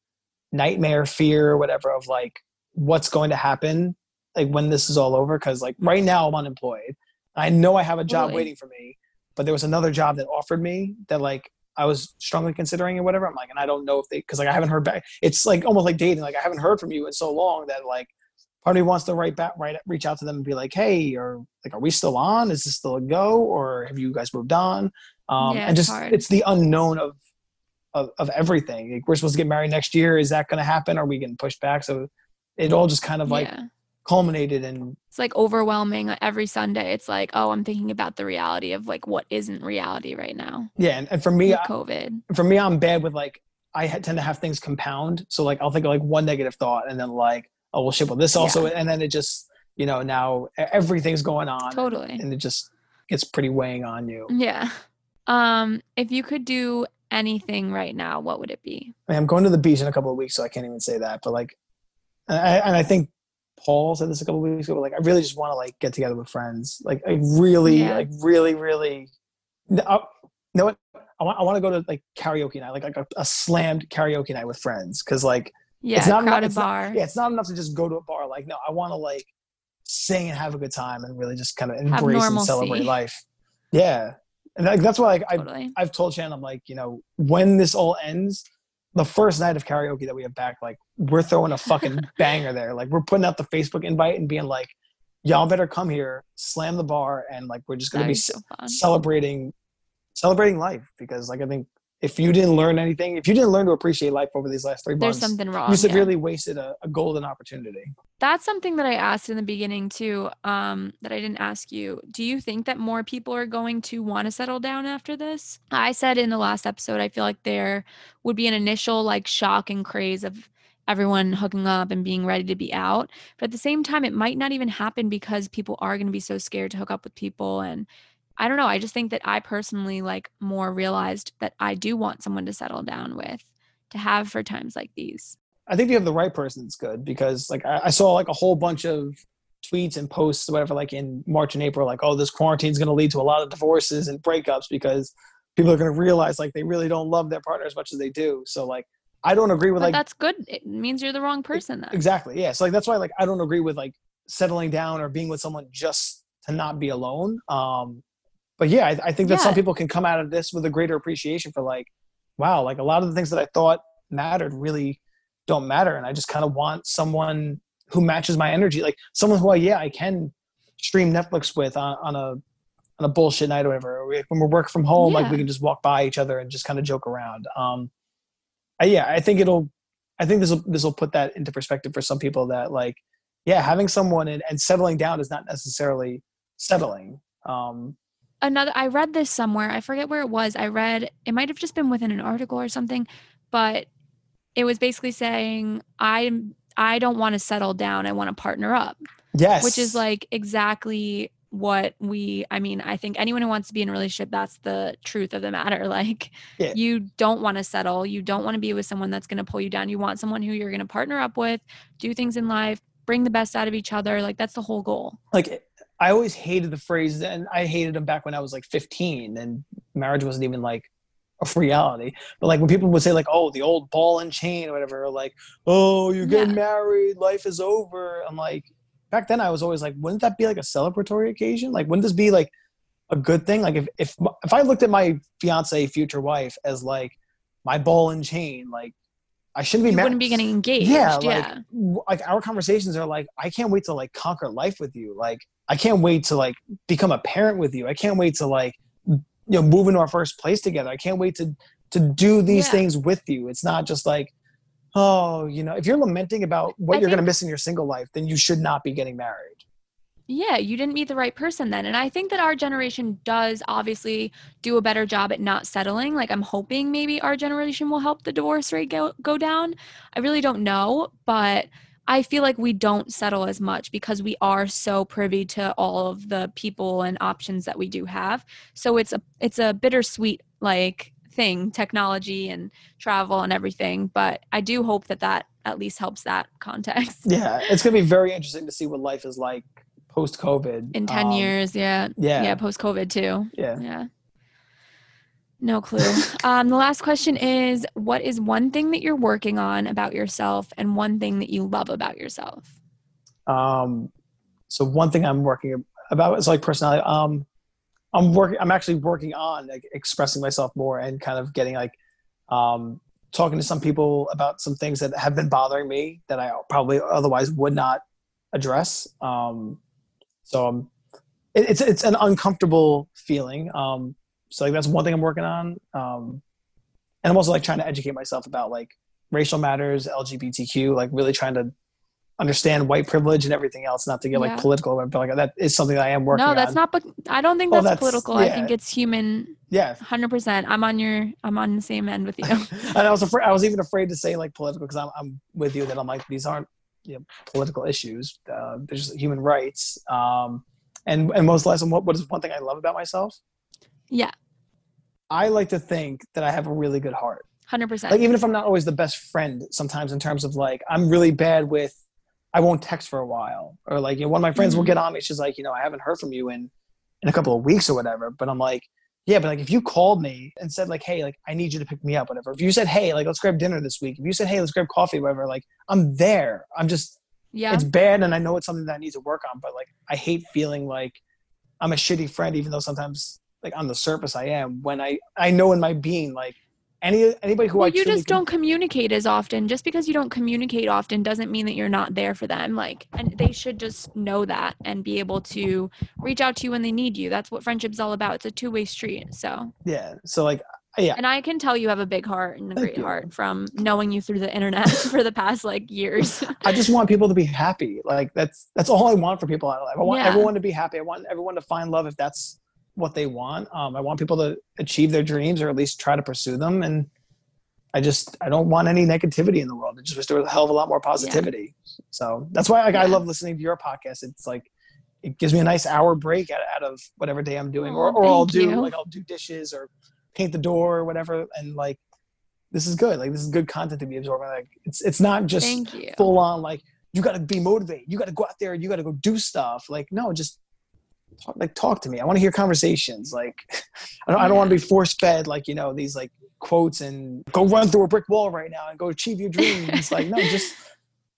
nightmare fear or whatever of like what's going to happen like when this is all over because like right now I'm unemployed. I know I have a job waiting for me, but there was another job that offered me that like I was strongly considering or whatever. I'm like, and I don't know if they because like I haven't heard back. It's like almost like dating. Like I haven't heard from you in so long that like part of me wants to write back, write, reach out to them and be like, hey, or like, are we still on? Is this still a go, or have you guys moved on? Um, Yeah, and just hard. it's the unknown of of, of everything. Like, we're supposed to get married next year. Is that going to happen? Are we getting pushed back? So it all just kind of like yeah. culminated and It's like overwhelming every Sunday. It's like, oh, I'm thinking about the reality of like what isn't reality right now yeah. And, and for me, I, COVID. for me, I'm bad with like I tend to have things compound. So like I'll think of like one negative thought and then like oh well shit well this also and then it just you know now everything's going on Totally. and it just gets pretty weighing on you. Yeah. Um, if you could do anything right now, what would it be? I mean, I'm going to the beach in a couple of weeks, so I can't even say that. But like, and I, and I think Paul said this a couple of weeks ago. But like, I really just want to like get together with friends. Like, I really, Yeah. like, really, really. No, I- you know what? I want. I want to go to like karaoke night, like like a, a slammed karaoke night with friends, because like, Yeah, not enough- it's not- bar. yeah, it's not enough to just go to a bar. Like, no, I want to like sing and have a good time and really just kind of embrace and celebrate life. Yeah, and like, that's why like, I totally. I've told Shannon, I'm like, you know, when this all ends, the first night of karaoke that we have back, like, we're throwing a fucking banger there. Like, we're putting out the Facebook invite and being like, y'all better come here, slam the bar, and like, we're just gonna That'd be be so c- celebrating, celebrating life. Because, like, I think if you didn't learn anything, if you didn't learn to appreciate life over these last three There's months, something wrong. you yeah. severely wasted a, a golden opportunity. That's something that I asked in the beginning too, um, that I didn't ask you. Do you think that more people are going to want to settle down after this? I said in the last episode, I feel like there would be an initial like shock and craze of everyone hooking up and being ready to be out. But at the same time, it might not even happen because people are going to be so scared to hook up with people. And I don't know. I just think that I personally like more realized that I do want someone to settle down with to have for times like these. I think if you have the right person, it's good because like I, I saw like a whole bunch of tweets and posts, whatever, like in March and April, like, oh, this quarantine is going to lead to a lot of divorces and breakups because people are going to realize like they really don't love their partner as much as they do. So like, I don't agree with But like that's good. It means you're the wrong person then. exactly yeah. So like that's why like I don't agree with like settling down or being with someone just to not be alone. Um, but yeah, I, I think that some people can come out of this with a greater appreciation for like, wow, like a lot of the things that I thought mattered really don't matter, and I just kind of want someone who matches my energy, like someone who I yeah I can stream Netflix with on, on a on a bullshit night or whatever. Or When we're working from home, like we can just walk by each other and just kind of joke around. Um, I, yeah, I think it'll. I think this will this will put that into perspective for some people that like, yeah, having someone and, and settling down is not necessarily settling. Um, another i read this somewhere i forget where it was i read it might have just been within an article or something but it was basically saying i i don't want to settle down i want to partner up. Yes, which is like exactly what we i mean i think anyone who wants to be in a relationship that's the truth of the matter like Yeah. you don't want to settle you don't want to be with someone that's going to pull you down you want someone who you're going to partner up with do things in life bring the best out of each other like that's the whole goal. Like I always hated the phrase, and I hated them back when I was like 15, and marriage wasn't even like a reality. But like when people would say like, "Oh, the old ball and chain" or whatever, or like, "Oh, you're getting Yeah. married, life is over," I'm like, back then I was always like, wouldn't that be like a celebratory occasion? Like, wouldn't this be like a good thing? Like if if if I looked at my fiance, future wife, as like my ball and chain, like I shouldn't be you wouldn't be getting engaged yeah, yeah, like like our conversations are like I can't wait to like conquer life with you. Like I can't wait to like become a parent with you. I can't wait to like you know move into our first place together. I can't wait to to do these Yeah. things with you. It's not just like oh, you know, if you're lamenting about what I you're going to miss in your single life, then you should not be getting married. Yeah, you didn't meet the right person then. And I think that our generation does obviously do a better job at not settling. Like I'm hoping maybe our generation will help the divorce rate go, go down. I really don't know, but I feel like we don't settle as much because we are so privy to all of the people and options that we do have. So it's a it's a bittersweet like thing, technology and travel and everything, but I do hope that that at least helps that context. Yeah, it's going to be very interesting to see what life is like post COVID In 10 years, yeah. Yeah, Yeah, post COVID too. yeah. Yeah. No clue. um, the last question is What is one thing that you're working on about yourself and one thing that you love about yourself? Um, so one thing I'm working about is like personality. Um, I'm working. I'm actually working on like expressing myself more and kind of getting like um, talking to some people about some things that have been bothering me that I probably otherwise would not address. Um, so um, it, it's it's an uncomfortable feeling. Um, so like that's one thing I'm working on. Um, and I'm also like trying to educate myself about like racial matters, LGBTQ, like really trying to understand white privilege and everything else, not to get Yeah. like political, but like that is something that I am working No, that's on. not, but I don't think that's, that's- political. I think it's human yeah. 100%. I'm on your, I'm on the same end with you. and I was afraid, I was even afraid to say like political because I'm, I'm with you that I'm like, these aren't you know, political issues. Uh, they're just human rights. Um, and, and most less, and what, what is one thing I love about myself? yeah, I like to think that I have a really good heart. 100%. like even if I'm not always the best friend, sometimes in terms of like I'm really bad with I won't text for a while, or like you know one of my friends will Mhm. get on me. She's like, you know, I haven't heard from you in in a couple of weeks or whatever. But I'm like, yeah, but like if you called me and said like, hey, like I need you to pick me up, whatever. If you said, hey, like let's grab dinner this week. If you said, hey, let's grab coffee, whatever. Like I'm there. I'm just yeah. it's bad, and I know it's something that I need to work on. But like I hate feeling like I'm a shitty friend, even though sometimes like on the surface I am. When I I know in my being like. Any, anybody who well, I you just can- don't communicate as often. Just because you don't communicate often doesn't mean that you're not there for them. Like, and they should just know that and be able to reach out to you when they need you. That's what friendship's all about. It's a two way street. So, yeah so like uh, yeah and I can tell you have a big heart and a Thank great you. heart from knowing you through the internet for the past like years. i just want people to be happy like that's that's all i want for people in life i want Yeah. everyone to be happy i want everyone to find love if that's what they want um, i want people to achieve their dreams or at least try to pursue them and i just i don't want any negativity in the world i just wish there was a hell of a lot more positivity so that's why like, i love listening to your podcast it's like it gives me a nice hour break out, out of whatever day I'm doing, Aw, or or I'll do you. like I'll do dishes or paint the door or whatever, and like this is good. Like this is good content to be absorbing. Like it's it's not just full on like you got to be motivated. You got to go out there. You got to go do stuff. Like no, just talk, like talk to me. I want to hear conversations. Like I don't, I don't want to be force fed like you know these like quotes and go run through a brick wall right now and go achieve your dreams. like no, just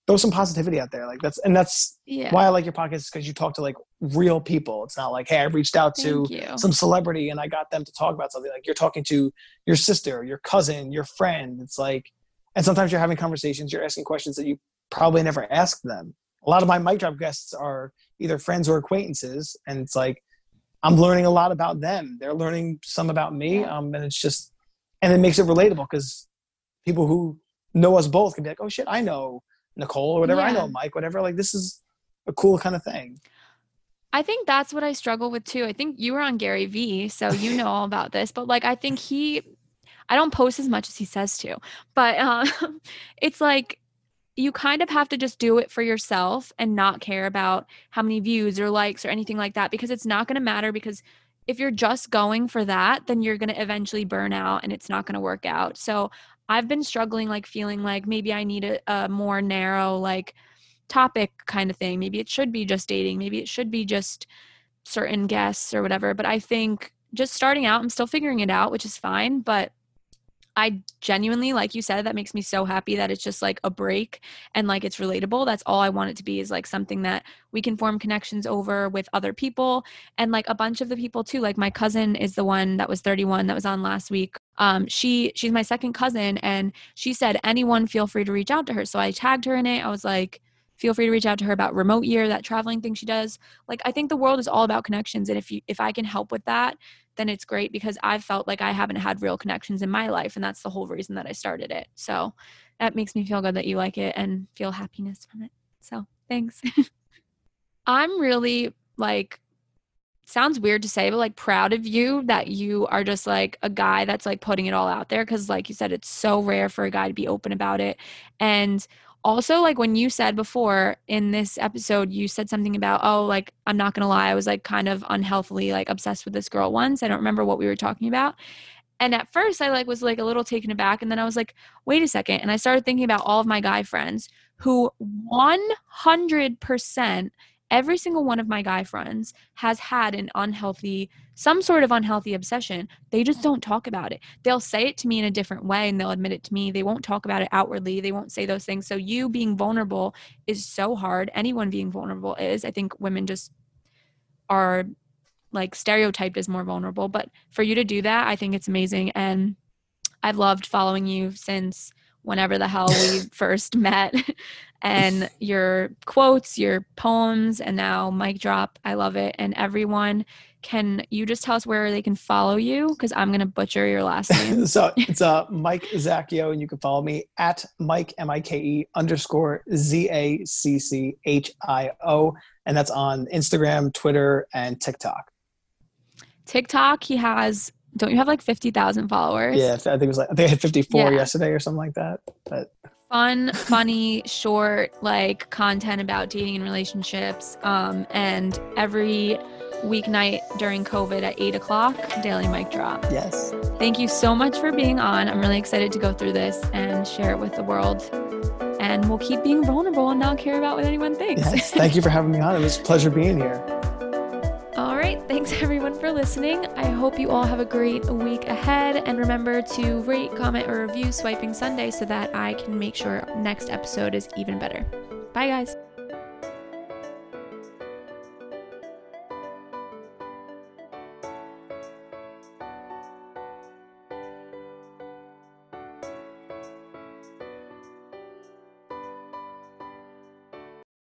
throw some positivity out there. Like that's and that's Yeah. why I like your podcast because you talk to like real people. It's not like hey, I reached out to some celebrity and I got them to talk about something. Like you're talking to your sister, your cousin, your friend. It's like, and sometimes you're having conversations, you're asking questions that you probably never asked them. A lot of my mic drop guests are either friends or acquaintances, and it's like I'm learning a lot about them. They're learning some about me, um, and it's just, and it makes it relatable because people who know us both can be like, oh shit, I know Nicole or whatever, I know Mike, whatever. Like this is a cool kind of thing. I think that's what I struggle with too. I think you were on Gary Vee, so you know all about this. But like, I think he, I don't post as much as he says to, but um, it's like you kind of have to just do it for yourself and not care about how many views or likes or anything like that because it's not going to matter. Because if you're just going for that, then you're going to eventually burn out and it's not going to work out. So I've been struggling, like feeling like maybe I need a, a more narrow, like topic kind of thing. Maybe it should be just dating. Maybe it should be just certain guests or whatever. But I think just starting out, I'm still figuring it out, which is fine. But I genuinely, like you said, that makes me so happy that it's just like a break and like it's relatable. That's all I want it to be is like something that we can form connections over with other people and like a bunch of the people too. Like my cousin is the one that was 31 that was on last week. Um, she she's my second cousin and she said anyone feel free to reach out to her. So I tagged her in it. I was like, feel free to reach out to her about remote year, that traveling thing she does. Like I think the world is all about connections. And if you if I can help with that, then it's great because I've felt like I haven't had real connections in my life. And that's the whole reason that I started it. So that makes me feel good that you like it and feel happiness from it. So thanks. I'm really like, sounds weird to say, but like proud of you that you are just like a guy that's like putting it all out there. Cause like you said, it's so rare for a guy to be open about it. And also like when you said before in this episode you said something about oh like i'm not gonna lie i was like kind of unhealthily like obsessed with this girl once i don't remember what we were talking about. And at first i like was like a little taken aback and then i was like wait a second and i started thinking about all of my guy friends who 100% every single one of my guy friends has had an unhealthy some sort of unhealthy obsession. They just don't talk about it. They'll say it to me in a different way and they'll admit it to me. They won't talk about it outwardly. They won't say those things. So you being vulnerable is so hard. Anyone being vulnerable is. I think women just are like stereotyped as more vulnerable. But for you to do that i think it's amazing. And i've loved following you since whenever the hell we first met and your quotes your poems and now mic drop i love it and everyone can you just tell us where they can follow you because i'm going to butcher your last name so it's uh Mike Zacchio, and you can follow me at Mike M I K E underscore Z A C C H I O, and that's on Instagram, Twitter, and TikTok. tiktok he has don't you have like 50000 followers Yeah, I think it was like I think I had 54 Yeah. yesterday or something like that. But fun, funny, short, like content about dating and relationships. Um, and every weeknight during COVID at eight o'clock, daily mic drop. yes, Thank you so much for being on. I'm really excited to go through this and share it with the world. And we'll keep being vulnerable and not care about what anyone thinks. yes. Thank you for having me on. It was a pleasure being here. All right. Thanks everyone for listening. I hope you all have a great week ahead. And remember to rate, comment, or review Swiping Sunday so that I can make sure next episode is even better. Bye, guys.